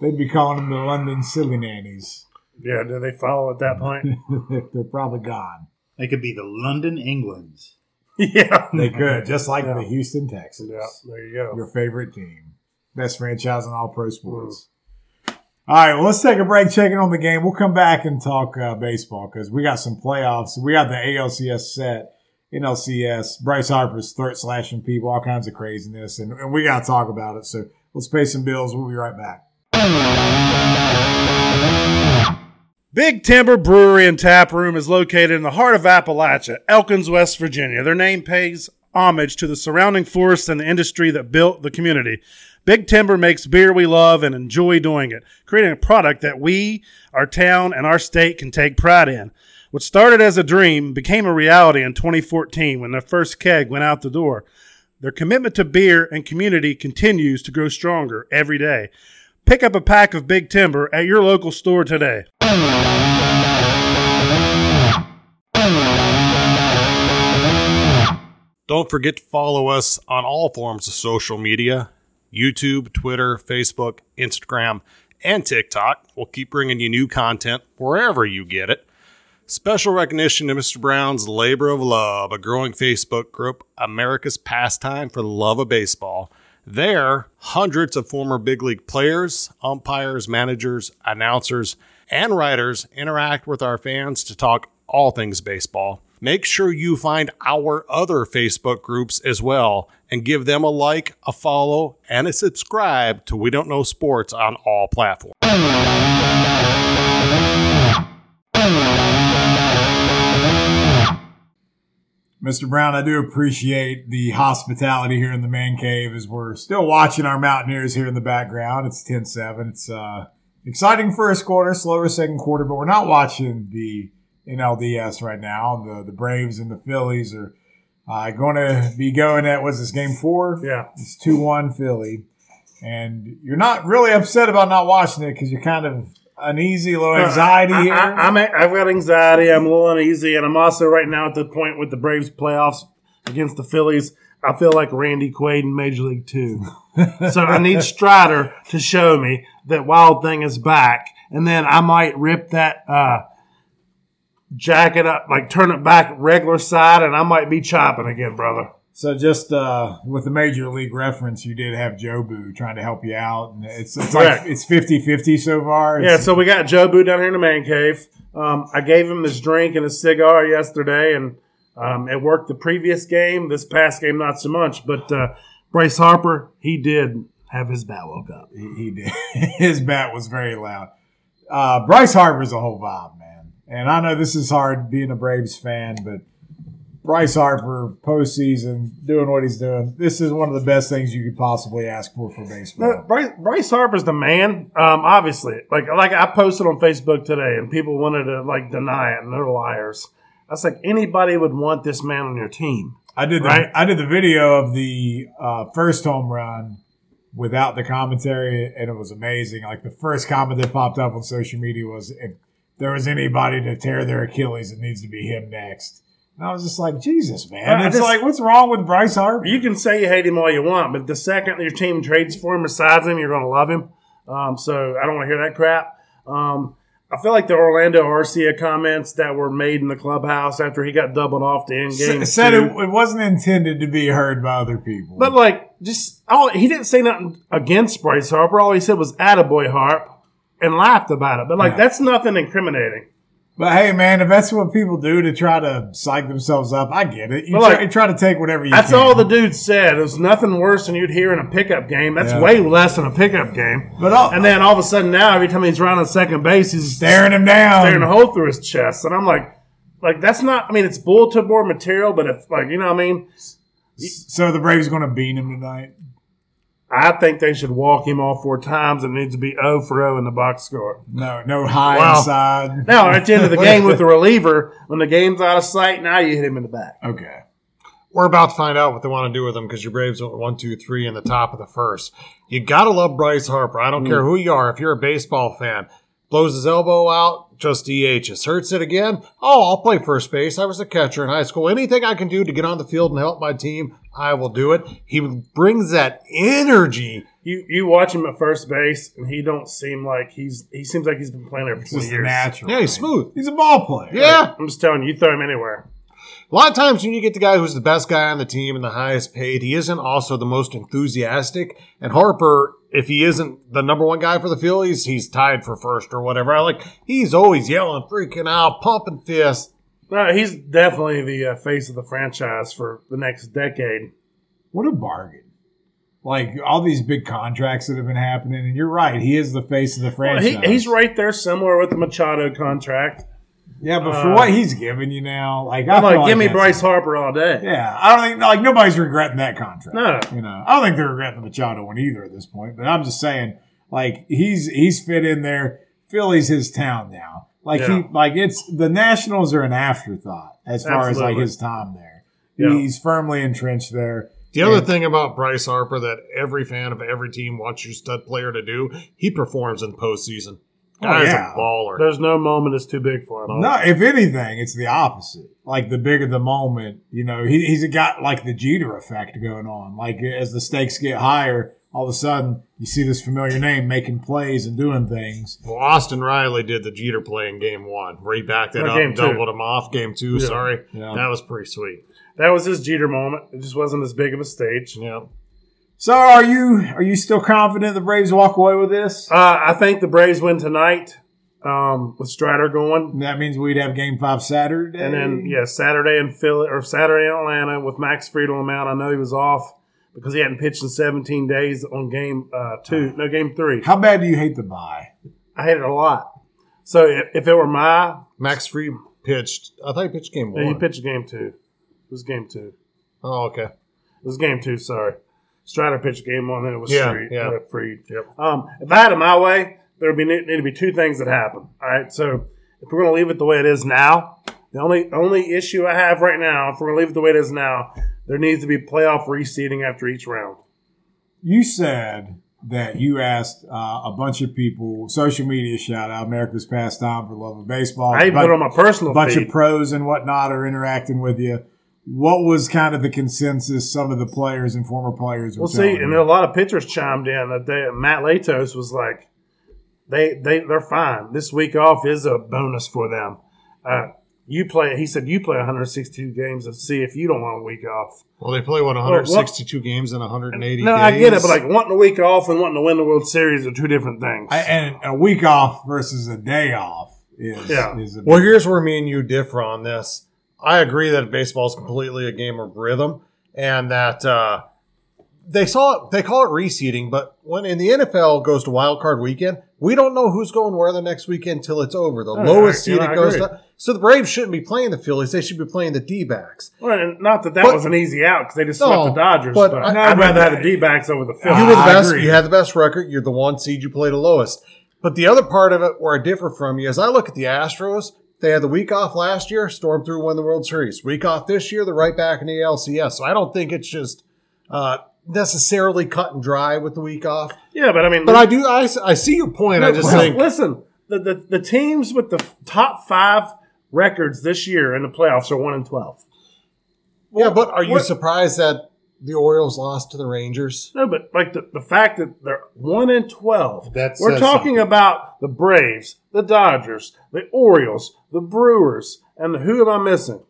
They'd be calling them the London Silly Nannies. Yeah, do they follow at that point? they're probably gone. They could be the London Englands. yeah. They could, just like Yeah. the Houston Texans. Yeah, there you go. Your favorite team. Best franchise in all pro sports. All right, well, let's take a break, checking on the game. We'll come back and talk uh, baseball because we got some playoffs. We got the ALCS set, NLCS. Bryce Harper's throat slashing people, all kinds of craziness, and, and we got to talk about it. So let's pay some bills. We'll be right back. Big Timber Brewery and Tap Room is located in the heart of Appalachia, Elkins, West Virginia. Their name pays homage to the surrounding forests and the industry that built the community. Big Timber makes beer we love and enjoy doing it, creating a product that we, our town, and our state can take pride in. What started as a dream became a reality in 2014 when their first keg went out the door. Their commitment to beer and community continues to grow stronger every day. Pick up a pack of Big Timber at your local store today. Don't forget to follow us on all forms of social media YouTube, Twitter, Facebook, Instagram, and TikTok. We'll keep bringing you new content wherever you get it. Special recognition to Mr. Brown's Labor of Love, a growing Facebook group, America's Pastime for the Love of Baseball. There, hundreds of former big league players, umpires, managers, announcers, and writers interact with our fans to talk all things baseball. Make sure you find our other Facebook groups as well and give them a like, a follow, and a subscribe to We Don't Know Sports on all platforms. Mr. Brown, I do appreciate the hospitality here in the man cave as we're still watching our Mountaineers here in the background. It's 10 7. It's uh, exciting first quarter, slower second quarter, but we're not watching the NLDS right now. The, the Braves and the Phillies are uh, going to be going at, what's this, game four? Yeah. It's 2 1 Philly. And you're not really upset about not watching it because you're kind of uneasy, a little anxiety I, here. I, I'm, I've got anxiety. I'm a little uneasy, and I'm also right now at the point with the Braves playoffs against the Phillies. I feel like Randy Quaid in Major League Two. so I need Strider to show me that Wild Thing is back, and then I might rip that uh, jacket up, like turn it back regular side, and I might be chopping again, brother. So just uh, with the major league reference, you did have Jobu trying to help you out, and it's it's Correct. like it's 50-50 so far. Yeah, so we got Jobu down here in the man cave. Um, I gave him this drink and a cigar yesterday, and um, it worked the previous game. This past game, not so much. But uh, Bryce Harper, he did have his bat woke up. he, he did. His bat was very loud. Uh, Bryce Harper's a whole vibe, man, and I know this is hard being a Braves fan, but Bryce Harper postseason doing what he's doing. This is one of the best things you could possibly ask for for baseball. Bryce, Bryce Harper's the man. Um, obviously, like like I posted on Facebook today, and people wanted to like deny it, and they're liars. I was like, anybody would want this man on your team. I did the Right. I did the video of the uh, first home run without the commentary, and it was amazing. Like the first comment that popped up on social media was, "If there was anybody to tear their Achilles, it needs to be him next." And I was just like, "Jesus, man!" I It's just- like, what's wrong with Bryce Harper? You can say you hate him all you want, but the second your team trades for him or signs him, you're going to love him. Um, so I don't want to hear that crap. Um, I feel like the Orlando Arcia comments that were made in the clubhouse after he got doubled off the end game. S- said it, it wasn't intended to be heard by other people. But like, just all he didn't say nothing against Bryce Harper. All he said was "attaboy Harp" and laughed about it. But like, Yeah. that's nothing incriminating. But hey, man, if that's what people do to try to psych themselves up, I get it. You But, try, like, you try to take whatever you That's can. all the dude said. It was nothing worse than you'd hear in a pickup game. That's Yeah. way less than a pickup game. But all, And then all of a sudden now, every time he's rounding second base, he's staring him down. staring a hole through his chest. And I'm like, like that's not. I mean, it's bulletin board material, but if like you know, what I mean, So the Braves going to beat him tonight. I think they should walk him all four times. and It needs to be 0 for 0 in the box score. No, no high Wow. inside. Now at the end of the game with the reliever, when the game's out of sight, now you hit him in the back. Okay. We're about to find out what they want to do with him because your Braves went one, two, three in the top of the first. You gotta love Bryce Harper. I don't mm. care who you are. If you're a baseball fan, blows his elbow out, just DHs. Hurts it again. Oh, I'll play first base. I was a catcher in high school. Anything I can do to get on the field and help my team, I will do it. He brings that energy. You you watch him at first base, and he don't seem like he's he seems like he's been playing there for It's 20 years. natural. Yeah, he's smooth. He's a ball player. Yeah. I'm just telling you, you throw him anywhere. A lot of times when you get the guy who's the best guy on the team and the highest paid, he isn't also the most enthusiastic. And Harper, if he isn't the number one guy for the Phillies, he's tied for first or whatever. I like he's always yelling, freaking out, pumping fists. No, he's definitely the uh, face of the franchise for the next decade. What a bargain. Like all these big contracts that have been happening, and you're right, he is the face of the Well, franchise. he, he's right there somewhere with the Machado contract. Yeah, but for uh, what he's giving you now, like I I'm feel like, give me that's- Bryce Harper all day. Yeah, I don't think like nobody's regretting that contract. No. you know, I don't think they're regretting the Machado one either at this point. But I'm just saying, like he's he's fit in there. Philly's his town now. Like Yeah. he like it's the Nationals are an afterthought as far as like his time there. Yeah. He's firmly entrenched there. The other And- thing about Bryce Harper that every fan of every team wants your stud player to do, he performs in postseason. Oh, Guy's yeah. a baller. There's no moment that's too big for him. No, if anything, it's the opposite. Like the bigger the moment, you know, he, he's got like the Jeter effect going on. Like as the stakes get higher, all of a sudden you see this familiar name making plays and doing things. Well, Austin Riley did the Jeter play in game one, where he backed it Or up game and two. doubled him off. Game two, Yeah. sorry. Yeah. That was pretty sweet. That was his Jeter moment. It just wasn't as big of a stage. Yeah. So are you are you still confident the Braves walk away with this? Uh, I think the Braves win tonight um, with Strider going. That means we'd have game five Saturday. And then, yeah, Saturday in Philly or Saturday in Atlanta with Max Fried on the mound. I know he was off because he hadn't pitched in 17 days on game uh, two, no, game three. How bad do you hate the bye? I hate it a lot. So if, if it were my, Max Fried pitched. I thought he pitched game yeah, one. he pitched game two. It was game two. oh, okay. It was game two. Sorry, Strider pitched a game one, then it was Yeah, Fried. yeah. uh, Fried. Um, if I had it my way, there would be need to be two things that happen. All right, so if we're going to leave it the way it is now, the only only issue I have right now, if we're going to leave it the way it is now, there needs to be playoff reseeding after each round. You said that you asked uh, a bunch of people, social media shout out, America's pastime for love of baseball. I even But- put it on my personal a bunch feed. of pros and whatnot are interacting with you. What was kind of the consensus some of the players and former players were Well, see, telling and a lot of pitchers chimed in that they, Matt Latos was like, they they they're fine. This week off is a bonus for them. Uh, you play, he said, you play 162 games and see if you don't want a week off. Well, they play what 162 games in 180 No, days. I get it, but like wanting a week off and wanting to win the World Series are two different things. I- and a week off versus a day off is, Yeah. is a Well, here's where me and you differ on this. I agree that baseball is completely a game of rhythm, and that uh, they saw it, they call it reseeding. But when in the NFL goes to wild card weekend, we don't know who's going where the next weekend till it's over. The Oh, lowest I- you know, seeded I goes to. So the Braves shouldn't be playing the Phillies; they should be playing the D-backs. Well, not that that But- was an easy out because they just No, swept the Dodgers, but but, I- I'd I- rather have the D-backs over the Phillies. You were the best. You had the best record. You're the one seed. You play the lowest. But the other part of it where I differ from you is I look at the Astros. They had the week off last year, stormed through, won the World Series. Week off this year, they're right back in the LCS. So I don't think it's just uh, necessarily cut and dry with the week off. yeah, but I mean, But I do. I, I see your point. I just Well, think listen, the, the the teams with the top five records this year in the playoffs are one and twelve. yeah. But are you what- surprised that the Orioles lost to the Rangers? No, but like the, the fact that they're one and twelve. That we're talking something. about the Braves, the Dodgers, the Orioles, the Brewers, and who am I missing?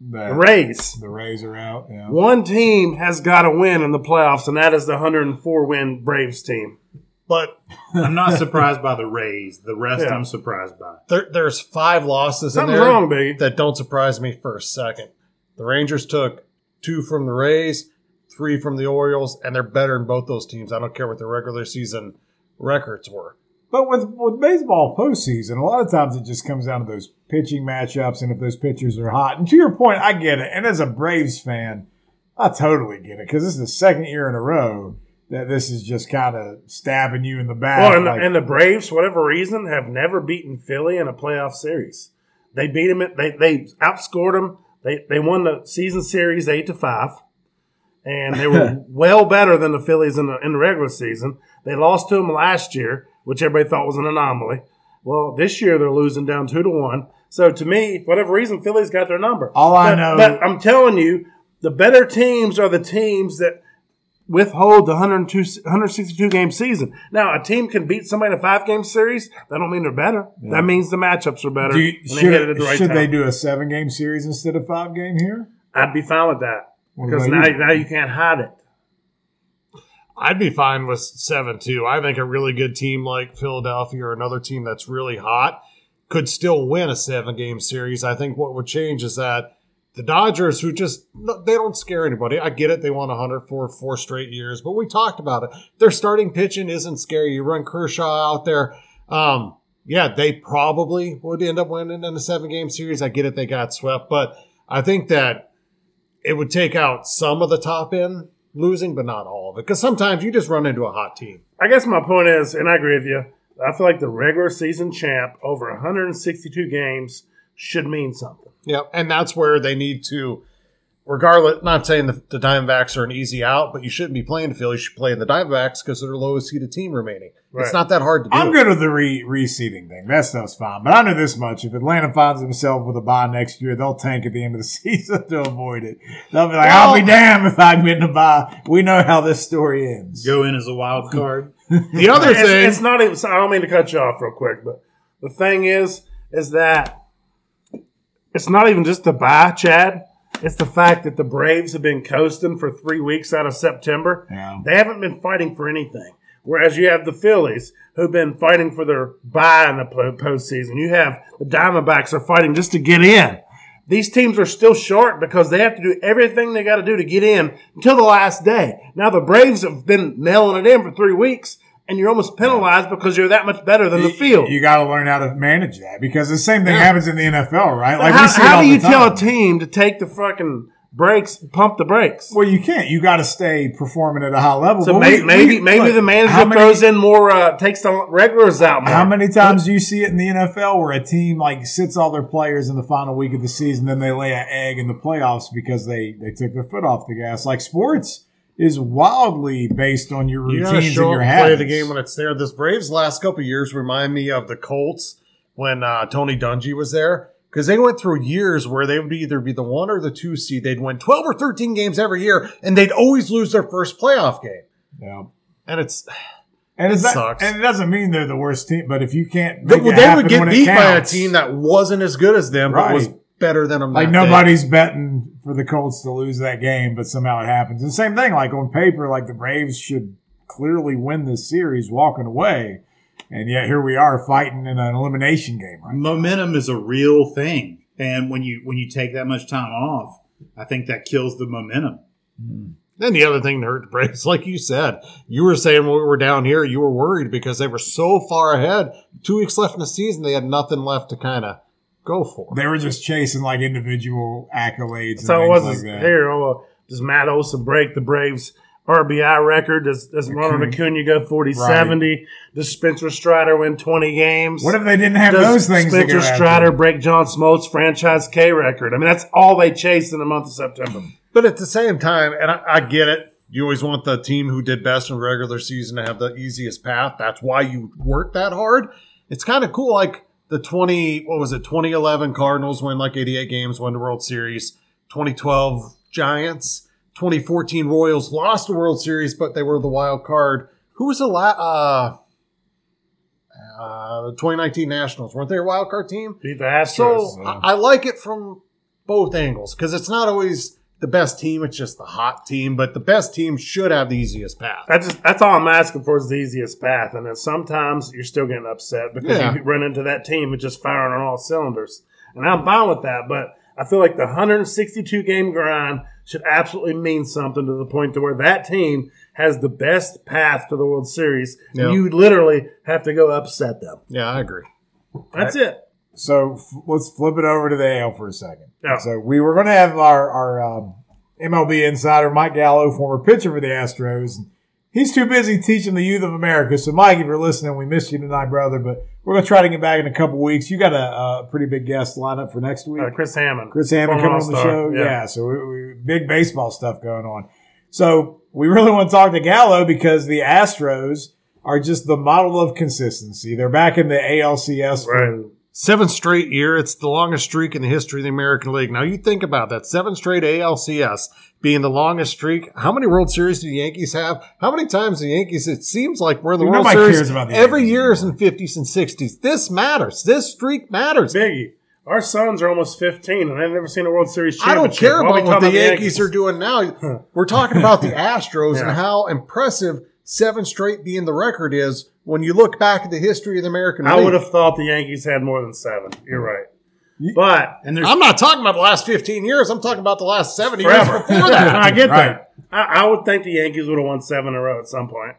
the, The Rays. the Rays are out. Yeah. One team has got to win in the playoffs, and that is the 104 win Braves team. But I'm not surprised by the Rays. The rest Yeah. I'm surprised by. there, there's five losses in Something's there. wrong, Biggie. that don't surprise me for a second. The Rangers took two from the Rays, three from the Orioles, and they're better than both those teams. I don't care what their regular season records were. But with with baseball postseason, a lot of times it just comes down to those pitching matchups and if those pitchers are hot. And to your point, I get it. And as a Braves fan, I totally get it because this is the second year in a row that this is just kind of stabbing you in the back. Well, and, like- the, and the Braves, for whatever reason, have never beaten Philly in a playoff series. They beat them. They they outscored them. They they won the season series eight to five, and they were well better than the Phillies in the in the regular season. They lost to them last year, which everybody thought was an anomaly. Well, this year they're losing down two to one. So to me, whatever reason, Philly's got their number. All I know, but I'm telling you, the better teams are the teams that withhold the 162 game season. Now, a team can beat somebody in a five game series. That don't mean they're better. That means the matchups are better. you, they should it at the right should they do a seven game series instead of five game here? I'd be fine with that What because now, you? now you can't hide it. I'd be fine with seven two. I think a really good team like Philadelphia or another team that's really hot could still win a seven game series. I think what would change is that the Dodgers, who just they don't scare anybody. I get it; they won 100 for four straight years, but we talked about it. Their starting pitching isn't scary. You run Kershaw out there. Um, yeah, they probably would end up winning in a seven game series. I get it; they got swept, but I think that it would take out some of the top end losing, but not all of it. Because sometimes you just run into a hot team. I guess my point is, and I agree with you, I feel like the regular season champ over 162 games should mean something. Yeah, and that's where they need to regardless, not saying the, the Diamondbacks are an easy out, but you shouldn't be playing the Phillies. You should play in the Diamondbacks because they're the lowest seeded team remaining. Right. It's not that hard to do. I'm good with the re reseeding thing. That stuff's fine. But I know this much: if Atlanta finds himself with a bye next year, they'll tank at the end of the season to avoid it. They'll be like, "I'll be damned if I get in a bye." We know how this story ends. Go in as a wild card. The other it's, thing, it's not even. I don't mean to cut you off real quick, but the thing is, is that it's not even just the buy, Chad. It's the fact that the Braves have been coasting for three weeks out of September. Yeah. They haven't been fighting for anything. Whereas you have the Phillies who've been fighting for their buy in the po- postseason. You have the Diamondbacks are fighting just to get in. These teams are still short because they have to do everything they got to do to get in until the last day. Now the Braves have been mailing it in for three weeks, and you're almost penalized because you're that much better than the field. You got to learn how to manage that because the same thing happens in the NFL, right? how we see it how all do you tell a team to take the fucking brakes, pump the brakes? Well, you can't. You got to stay performing at a high level. So may, we- maybe we- maybe look, the manager how many- throws in more, uh, takes the regulars out more. How many times do you see it in the NFL where a team like sits all their players in the final week of the season, then they lay an egg in the playoffs because they they took their foot off the gas? Like sports is wildly based on your you gotta and show your habits. play the game when it's there. This Braves last couple of years remind me of the Colts when uh, Tony Dungy was there because they went through years where they would either be the one or the two seed. They'd win twelve or thirteen games every year, and they'd always lose their first playoff game. yeah. And it's And It not, sucks. and it doesn't mean they're the worst team, but if you can't, they, they would get beat by a team that wasn't as good as them, but was Right. Better than them. like that day. nobody's betting for the Colts to lose that game, but somehow it happens. And same thing, like on paper, like the Braves should clearly win this series walking away, and yet here we are fighting in an elimination game, right? Momentum is a real thing, and when you when you take that much time off, I think that kills the momentum. Then the other thing that hurt the Braves, like you said, you were saying when we were down here, you were worried because they were so far ahead. Two weeks left in the season, they had nothing left to kind of go for. They were just chasing like individual accolades. So it wasn't like that. here. Oh, does Matt Olson break the Braves RBI record? Does, does Ronald Acuna go 40 70? Does Spencer Strider win 20 games? What if they didn't have does those things? to Spencer go after? Strider break John Smoltz franchise K record? I mean, that's all they chased in the month of September. But at the same time, and I, I get it, you always want the team who did best in regular season to have the easiest path. That's why you work that hard. It's kind of cool, like the 20, what was it, 2011 Cardinals win like 88 games, won the World Series. 2012 Giants. 2014 Royals lost the World Series, but they were the wild card. Who was the la- uh, uh, the 2019 Nationals? Weren't they a wild card team? Beat the Astros. So I, I like it from both angles because it's not always the best team; it's just the hot team. But the best team should have the easiest path. That's just, that's all I'm asking for is the easiest path, and then sometimes you're still getting upset because Yeah. you run into that team and just firing on all cylinders, and I'm fine with that. But I feel like the 162 game grind should absolutely mean something to the point to where that team has the best path to the World Series. Yeah. You literally have to go upset them. Yeah, I agree. That's it. So f- let's flip it over to the AL for a second. Yeah. So we were going to have our our um, MLB insider Mike Gallo, former pitcher for the Astros. He's too busy teaching the youth of America. So Mike, if you're listening, we missed you tonight, brother. But we're going to try to get back in a couple weeks. You got a, a pretty big guest lineup for next week. Uh, Chris Hammond. Chris Hammond coming on the show. Yeah. Yeah. so we, we, big baseball stuff going on. So we really want to talk to Gallo because the Astros are just the model of consistency. They're back in the ALCS for Right. Seventh straight year. It's the longest streak in the history of the American League. Now you think about that. Seven straight ALCS being the longest streak. How many World Series do the Yankees have? How many times the Yankees? It seems like we're in the World Nobody Series cares about the every year is in fifties and sixties. This matters. This streak matters. Biggie. Our sons are almost 15, and I've never seen a World Series I don't care Why are we about what the Yankees are doing now. We're talking about the Astros Yeah. and how impressive seven straight being the record is when you look back at the history of the American I League. would have thought the Yankees had more than seven. You're right. But And there's I'm not talking about the last 15 years. I'm talking about the last 70 forever. years before that. I get Right. that. I, I would think the Yankees would have won seven in a row at some point.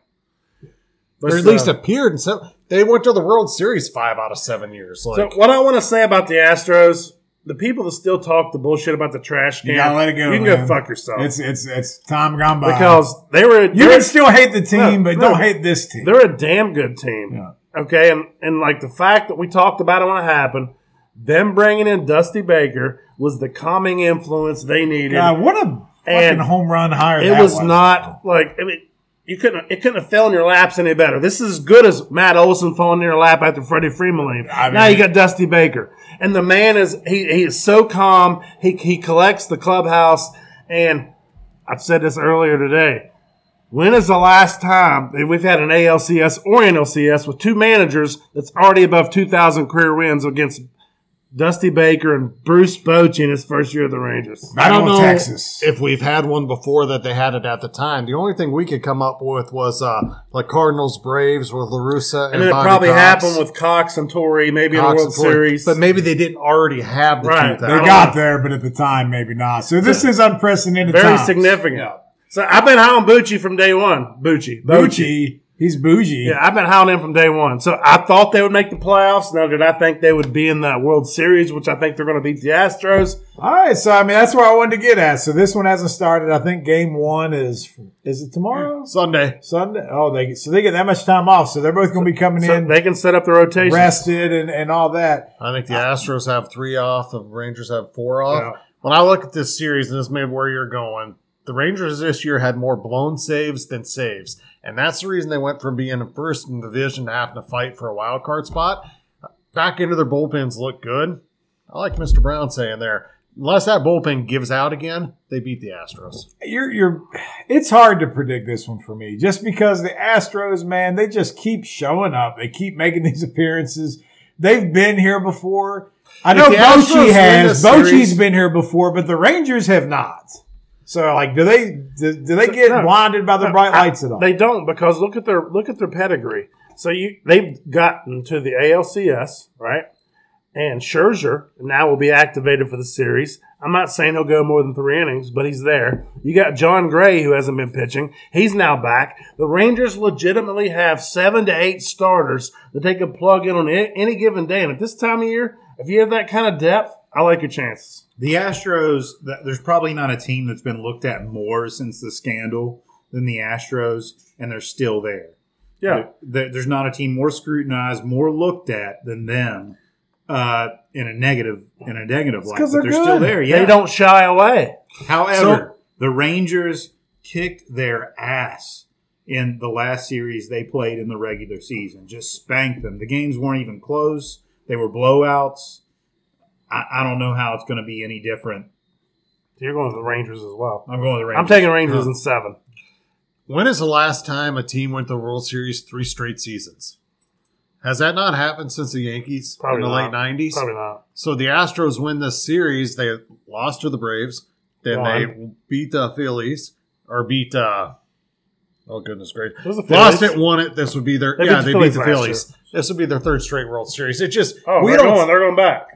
But or at so- least uh, appeared in some. They went to the World Series five out of seven years. So what I want to say about the Astros, the people that still talk the bullshit about the trash can, You gotta let it go. You can man. go fuck yourself It's it's it's time gone by. because they were. you can still hate the team, No, but no. don't hate this team. They're a damn good team. Yeah. Okay, and and like the fact that we talked about it when it happened, them bringing in Dusty Baker was the calming influence they needed. God, what a fucking And home run hire! it that was not like I mean, you couldn't it couldn't have fell in your laps any better. This is as good as Matt Olson falling in your lap after Freddie Freeman leave. I now you got Dusty Baker, and the man is he he is so calm. He he collects the clubhouse, and I've said this earlier today. When is the last time that we've had an ALCS or NLCS with two managers that's already above 2,000 career wins against Dusty Baker and Bruce Bochy in his first year of the Rangers? I don't know Texas. if we've had one before that they had it at the time. The only thing we could come up with was uh, like Cardinals Braves with La Russa and, And then it Bobby probably Cox. happened with Cox and Torre, maybe Cox in the World Series. but maybe they didn't already have the Right. They got know. there, but at the time, maybe not. So this is unprecedented. very times. significant. Yeah. So I've been howling Bochy from day one. Bochy. Bochy, he's bougie. Yeah, I've been howling him from day one. So I thought they would make the playoffs. Now, did I think they would be in the World Series, which I think they're going to beat the Astros? All right, so I mean that's where I wanted to get at. So this one hasn't started. I think game one is is it tomorrow? Sunday. Sunday. Oh, they so they get that much time off. So they're both going to be coming So in they can set up the rotation. rested and, and all that. I think the Astros have three off. The Rangers have four off. Yeah. When I look at this series, and this may be where you're going, the Rangers this year had more blown saves than saves, and that's the reason they went from being in first in the division to having to fight for a wild card spot. Back into their bullpens look good. I like Mr. Brown saying there. Unless that bullpen gives out again, they beat the Astros. You're you're. It's hard to predict this one for me, just because the Astros, man, they just keep showing up. They keep making these appearances. They've been here before. I know Bochy has. Bochy's been here before, but the Rangers have not. So, like, do they do, do they get No. blinded by the bright lights at all? They don't because look at their look at their pedigree. So you they've gotten to the ALCS, right? And Scherzer now will be activated for the series. I'm not saying he'll go more than three innings, but he's there. You got Jon Gray who hasn't been pitching. He's now back. The Rangers legitimately have seven to eight starters that they can plug in on any given day. And at this time of year, if you have that kind of depth, I like your chances. The Astros, there's probably not a team that's been looked at more since the scandal than the Astros, and they're still there. Yeah. There- there's not a team more scrutinized, more looked at than them uh, in a negative in a negative light. 'cause But they're they're still there. Yeah. They don't shy away. However, the Rangers kicked their ass in the last series they played in the regular season. Just spanked them. The games weren't even close. They were blowouts. I, I don't know how it's going to be any different. So You're going to the Rangers as well. I'm going to the Rangers. I'm taking Rangers in seven. When is the last time a team went to the World Series three straight seasons? Has that not happened since the Yankees Probably in the not. late 90s? Probably not. So the Astros win this series. They lost to the Braves. Then they beat the Phillies or beat. uh Oh goodness gracious! It was the Lost Phillies. it, won it. This would be their They yeah. beat the they beat the last Phillies. This would be their third straight World Series. It just Oh, we they're don't. going. They're going back.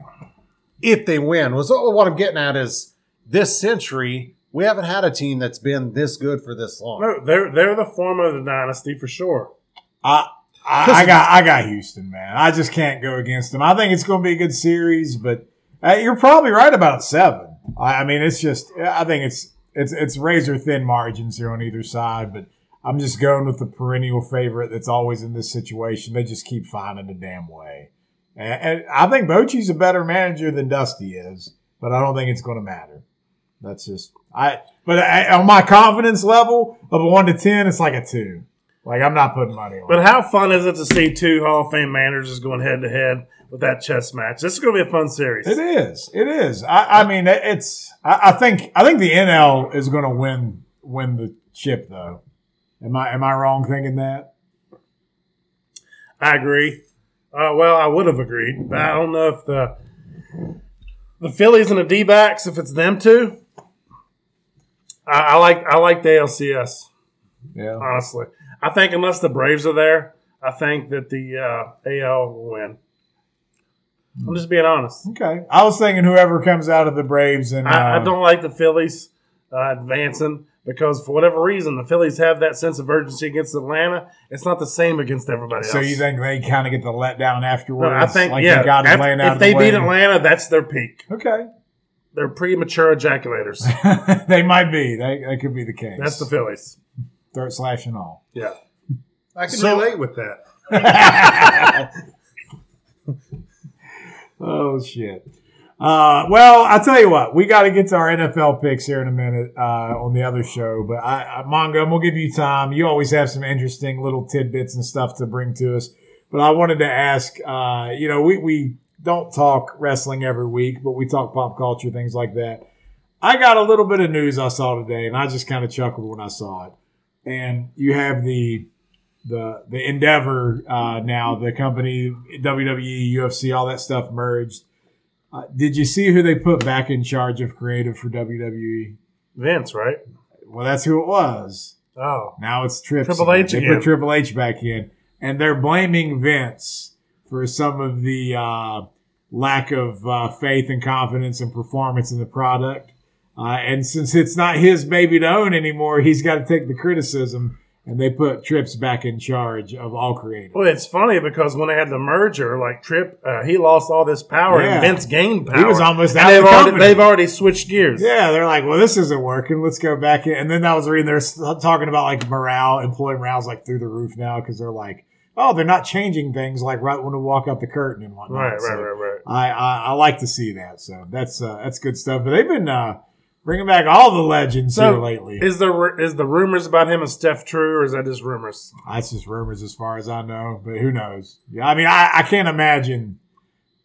If they win, was what I'm getting at is this century we haven't had a team that's been this good for this long. No, they're they're the form of the dynasty for sure. I, I, I got I got Houston, man. I just can't go against them. I think it's going to be a good series, but uh, you're probably right about seven. I, I mean, it's just I think it's it's it's razor thin margins here on either side, but I'm just going with the perennial favorite that's always in this situation. They just keep finding a damn way, and, and I think Bochy's a better manager than Dusty is, but I don't think it's going to matter. That's just I. But I, on my confidence level of a one to ten, it's like a two. Like I'm not putting money on. It. But how fun is it to see two Hall of Fame managers going head to head with that chess match? This is going to be a fun series. It is. It is. I, I mean, it's. I, I think. I think the NL is going to win win the chip, though. Am I am I wrong thinking that? I agree. Uh, well, I would have agreed, but I don't know if the the Phillies and the D backs, if it's them two. I, I like I like the ALCS Yeah. honestly. I think unless the Braves are there, I think that the uh, AL will win. I'm just being honest. Okay. I was thinking whoever comes out of the Braves and I, uh, I don't like the Phillies uh, advancing because for whatever reason the Phillies have that sense of urgency against Atlanta. It's not the same against everybody else. So you think they kind of get the letdown No, afterwards? I think like yeah. they got it After- laying out if of the they beat way? Atlanta, that's their peak. Okay. They're premature ejaculators. they might be. They, that could be the case. That's the Phillies. throat slash and all. Yeah. I can So- relate with that. oh shit. Uh, well, I'll tell you what, we got to get to our NFL picks here in a minute uh, on the other show. But I, I, Mongo, we'll give you time. You always have some interesting little tidbits and stuff to bring to us. But I wanted to ask, uh, you know, we, we don't talk wrestling every week, but we talk pop culture, things like that. I got a little bit of news I saw today, and I just kind of chuckled when I saw it. And you have the the the Endeavor uh, now, the company WWE, UFC, all that stuff merged. Uh, did you see who they put back in charge of creative for WWE? Vince, right? Well, that's who it was. Oh, Now it's Trips. Triple H They again. put Triple H back in, and they're blaming Vince for some of the uh, lack of uh, faith and confidence and performance in the product. Uh, and since it's not his baby to own anymore, he's got to take the criticism. And they put Trips back in charge of all creative. well, it's funny because when they had the merger, like Trip, uh, he lost all this power, Yeah. and Vince gained power. He was almost out of they've the already, they've already switched gears. Yeah, they're like, well, this isn't working. Let's go back in. And then I was reading, they're talking about like morale, employee morale's like through the roof now because they're like, oh, they're not changing things like right when we walk up the curtain and whatnot. Right, right, right, right. I, I I like to see that. So that's uh, that's good stuff. But they've been uh, bringing back all the legends So, here lately. Is the is the rumors about him and Steph true, or is that just rumors? That's just rumors as far as I know, but who knows? Yeah, I mean, I, I can't imagine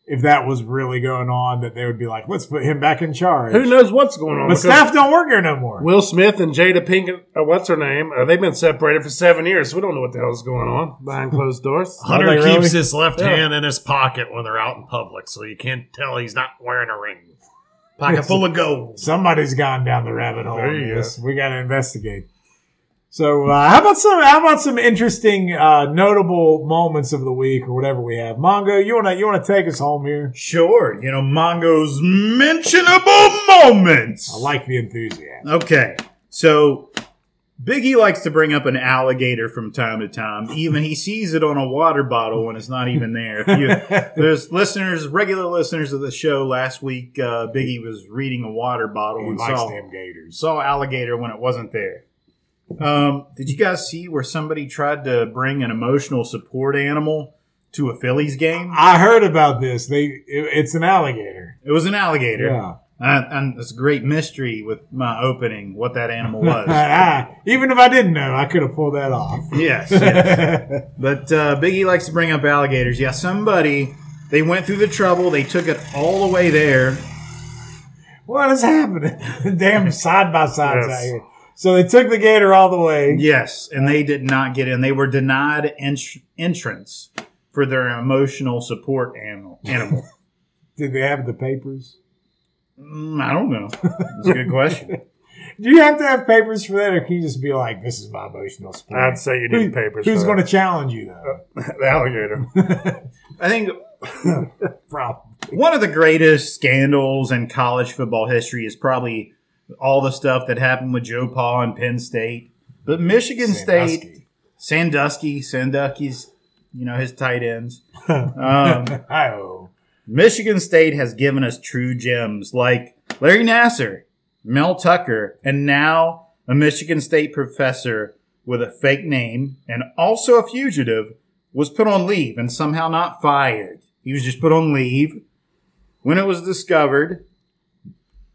if that was really going on that they would be like, let's put him back in charge. Who knows what's going on? But because Steph don't work here no more. Will Smith and Jada Pinkett, uh, what's her name? Uh, they've been separated for seven years. So we don't know what the hell's going on behind closed doors. Are Hunter they really? keeps his left Yeah. hand in his pocket when they're out in public, so you can't tell he's not wearing a ring. Pocket full of gold. Somebody's gone down the rabbit hole. There in you this. We got to investigate. So, uh, how about some? How about some interesting, uh, notable moments of the week or whatever we have? Mongo, you wanna you wanna take us home here? Sure, you know, Mongo's mentionable moments. I like the enthusiasm. Okay, so Biggie likes to bring up an alligator from time to time. Even he sees it on a water bottle when it's not even there. You, there's listeners, regular listeners of the show. Last week, uh, Biggie was reading a water bottle He and saw them gators. saw alligator when it wasn't there. Um, did you guys see where somebody tried to bring an emotional support animal to a Phillies game? I heard about this. They it, it's an alligator. It was an alligator. Yeah. And, and it's a great mystery with my opening what that animal was. Ah, Even if I didn't know, I could have pulled that off. yes, yes. But uh, Biggie likes to bring up alligators. Yeah, somebody, they went through the trouble. They took it all the way there. what is happening? Damn side by sides Yes. out here. So they took the gator all the way. Yes, and they did not get in. They were denied ent- entrance for their emotional support animal. animal. Did they have the papers? Mm, I don't know. That's a good question. Do you have to have papers for that, or can you just be like, "This is my emotional support"? I'd say you need Who- papers. Who's for going to challenge you though? the alligator? I think Probably. one of the greatest scandals in college football history is probably all the stuff that happened with JoePa and Penn State. But Michigan State, Sandusky. Sandusky, Sandusky's, you know, his tight ends. Um, Hi-oh. Michigan State has given us true gems like Larry Nassar, Mel Tucker, and now a Michigan State professor with a fake name and also a fugitive was put on leave and somehow not fired. He was just put on leave when it was discovered,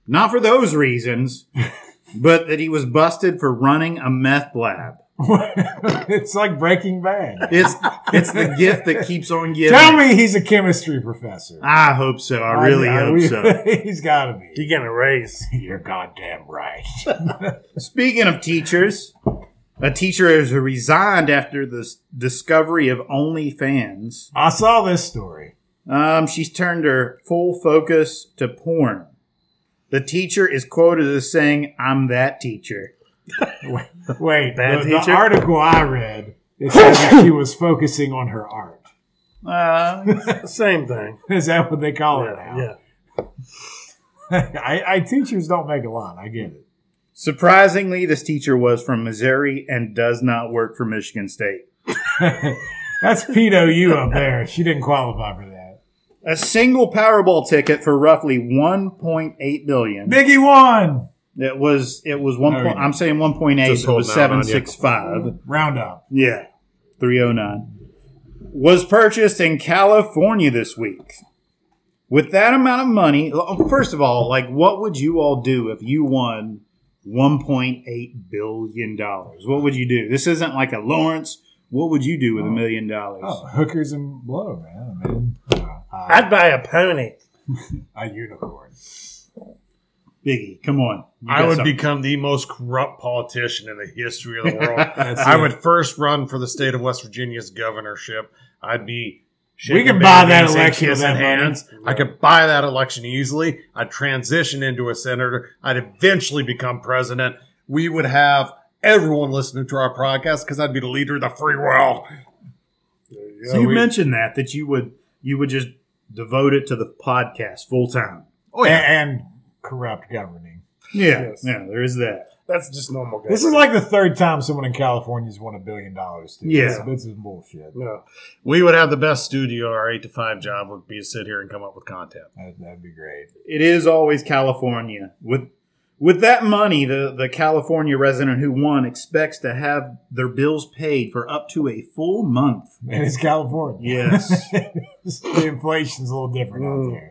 not for those reasons, but that he was busted for running a meth lab. it's like Breaking Bad. It's it's the gift that keeps on giving. Tell me he's a chemistry professor. I hope so. I really I- I- hope so. he's got to be. He's going to raise? You're goddamn right. Speaking of teachers, a teacher has resigned after the discovery of OnlyFans. I saw this story. Um, she's turned her full focus to porn. The teacher is quoted as saying, "I'm that teacher." Wait, Bad the, the teacher? article I read it said that she was focusing on her art. Uh, Same thing. Is that what they call it Yeah, now? yeah. I, I teachers don't make a lot. I get it. surprisingly, this teacher was from Missouri and does not work for Michigan State. That's Pedo you up there. She didn't qualify for that. A single Powerball ticket for roughly 1.8 million. Biggie won. It was it was one. Point, I'm saying 1.8. It was holding out on you. 765. Round up. Yeah, 309. Was purchased in California this week. with that amount of money, first of all, like what would you all do if you won 1.8 billion dollars? What would you do? This isn't like a Lawrence. What would you do with a million dollars? Oh, hookers and blow, man. I mean, uh, I'd buy a pony. a unicorn. Biggie, come on. I would something. become the most corrupt politician in the history of the world. I it. would first run for the state of West Virginia's governorship. I'd be. We could buy that election with kissing that money. hands. I could buy that election easily. I'd transition into a senator. I'd eventually become president. We would have everyone listening to our podcast because I'd be the leader of the free world. So you we- mentioned that that you would you would just devote it to the podcast full time. Oh A- yeah, and, corrupt governing. Yeah, Yes. yeah. There is that. That's just normal. This is like the third time someone in California's won a billion dollars. Yeah. this, this is bullshit. no. we would have the best studio. Our eight to five job would be to sit here and come up with content. That, that'd be great. It is always California with. With that money, the, the California resident who won expects to have their bills paid for up to a full month. And it's California. Yes. the inflation's a little different out Mm. there.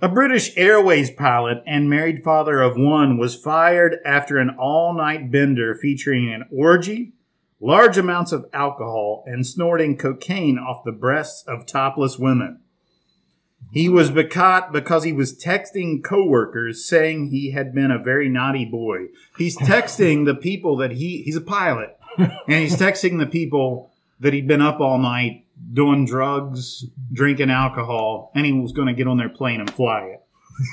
A British Airways pilot and married father of one was fired after an all night bender featuring an orgy, large amounts of alcohol, and snorting cocaine off the breasts of topless women. He was caught because he was texting coworkers saying he had been a very naughty boy. He's texting the people that he he's a pilot, and he's texting the people that he'd been up all night doing drugs, drinking alcohol, and he was going to get on their plane and fly it.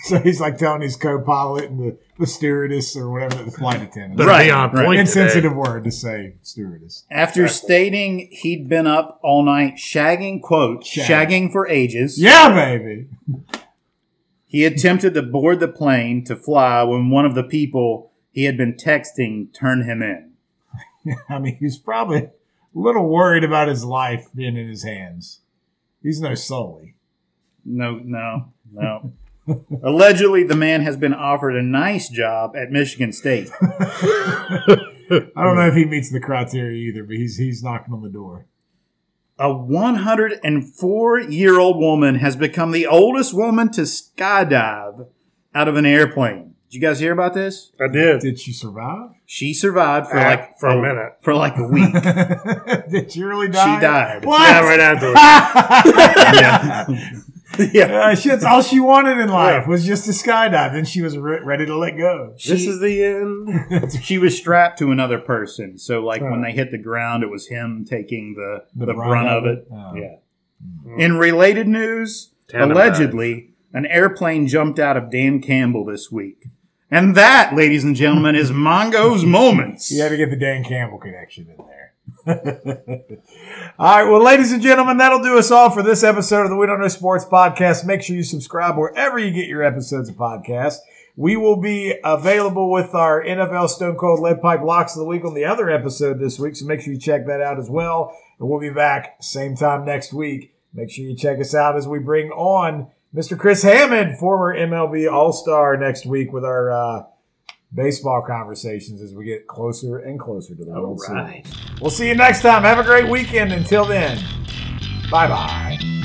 So he's like telling his co-pilot and the, the stewardess or whatever the flight attendant. Better be on right. point. Insensitive word to say stewardess. After stating he'd been up all night shagging, quote, Shag. shagging for ages, Yeah, baby. he attempted to board the plane to fly when one of the people he had been texting turned him in. I mean, he's probably a little worried about his life being in his hands. He's no Sully. No, no, no. Allegedly, the man has been offered a nice job at Michigan State. I don't know if he meets the criteria either, but he's he's knocking on the door. A 104 year old woman has become the oldest woman to skydive out of an airplane. Did you guys hear about this? I did. Did she survive? She survived for like for a minute. For like a week. Did she really die? She died. What? Yeah, right after. yeah. yeah. Uh, shit, that's all she wanted in life was just to skydive. Then she was re- ready to let go. this is the end. She was strapped to another person. So, like, when they hit the ground, it was him taking the, The the, brunt brunt, of of it. it? Oh. Yeah. In related news, Tandem allegedly, an airplane jumped out of Dan Campbell this week. And that, ladies and gentlemen, is Mongo's Moments. You had to get the Dan Campbell connection in there. all right, well, ladies and gentlemen, that'll do us all for this episode of the We Don't Know Sports podcast. Make sure you subscribe wherever you get your episodes of podcasts. We will be available with our NFL Stone Cold Lead Pipe Locks of the Week on the other episode this week, so make sure you check that out as well. And we'll be back same time next week. Make sure you check us out as we bring on Mr. Chris Hammond, former MLB All Star, next week with our uh, baseball conversations as we get closer and closer to the World right. Series. We'll see you next time. Have a great weekend. Until then, bye bye.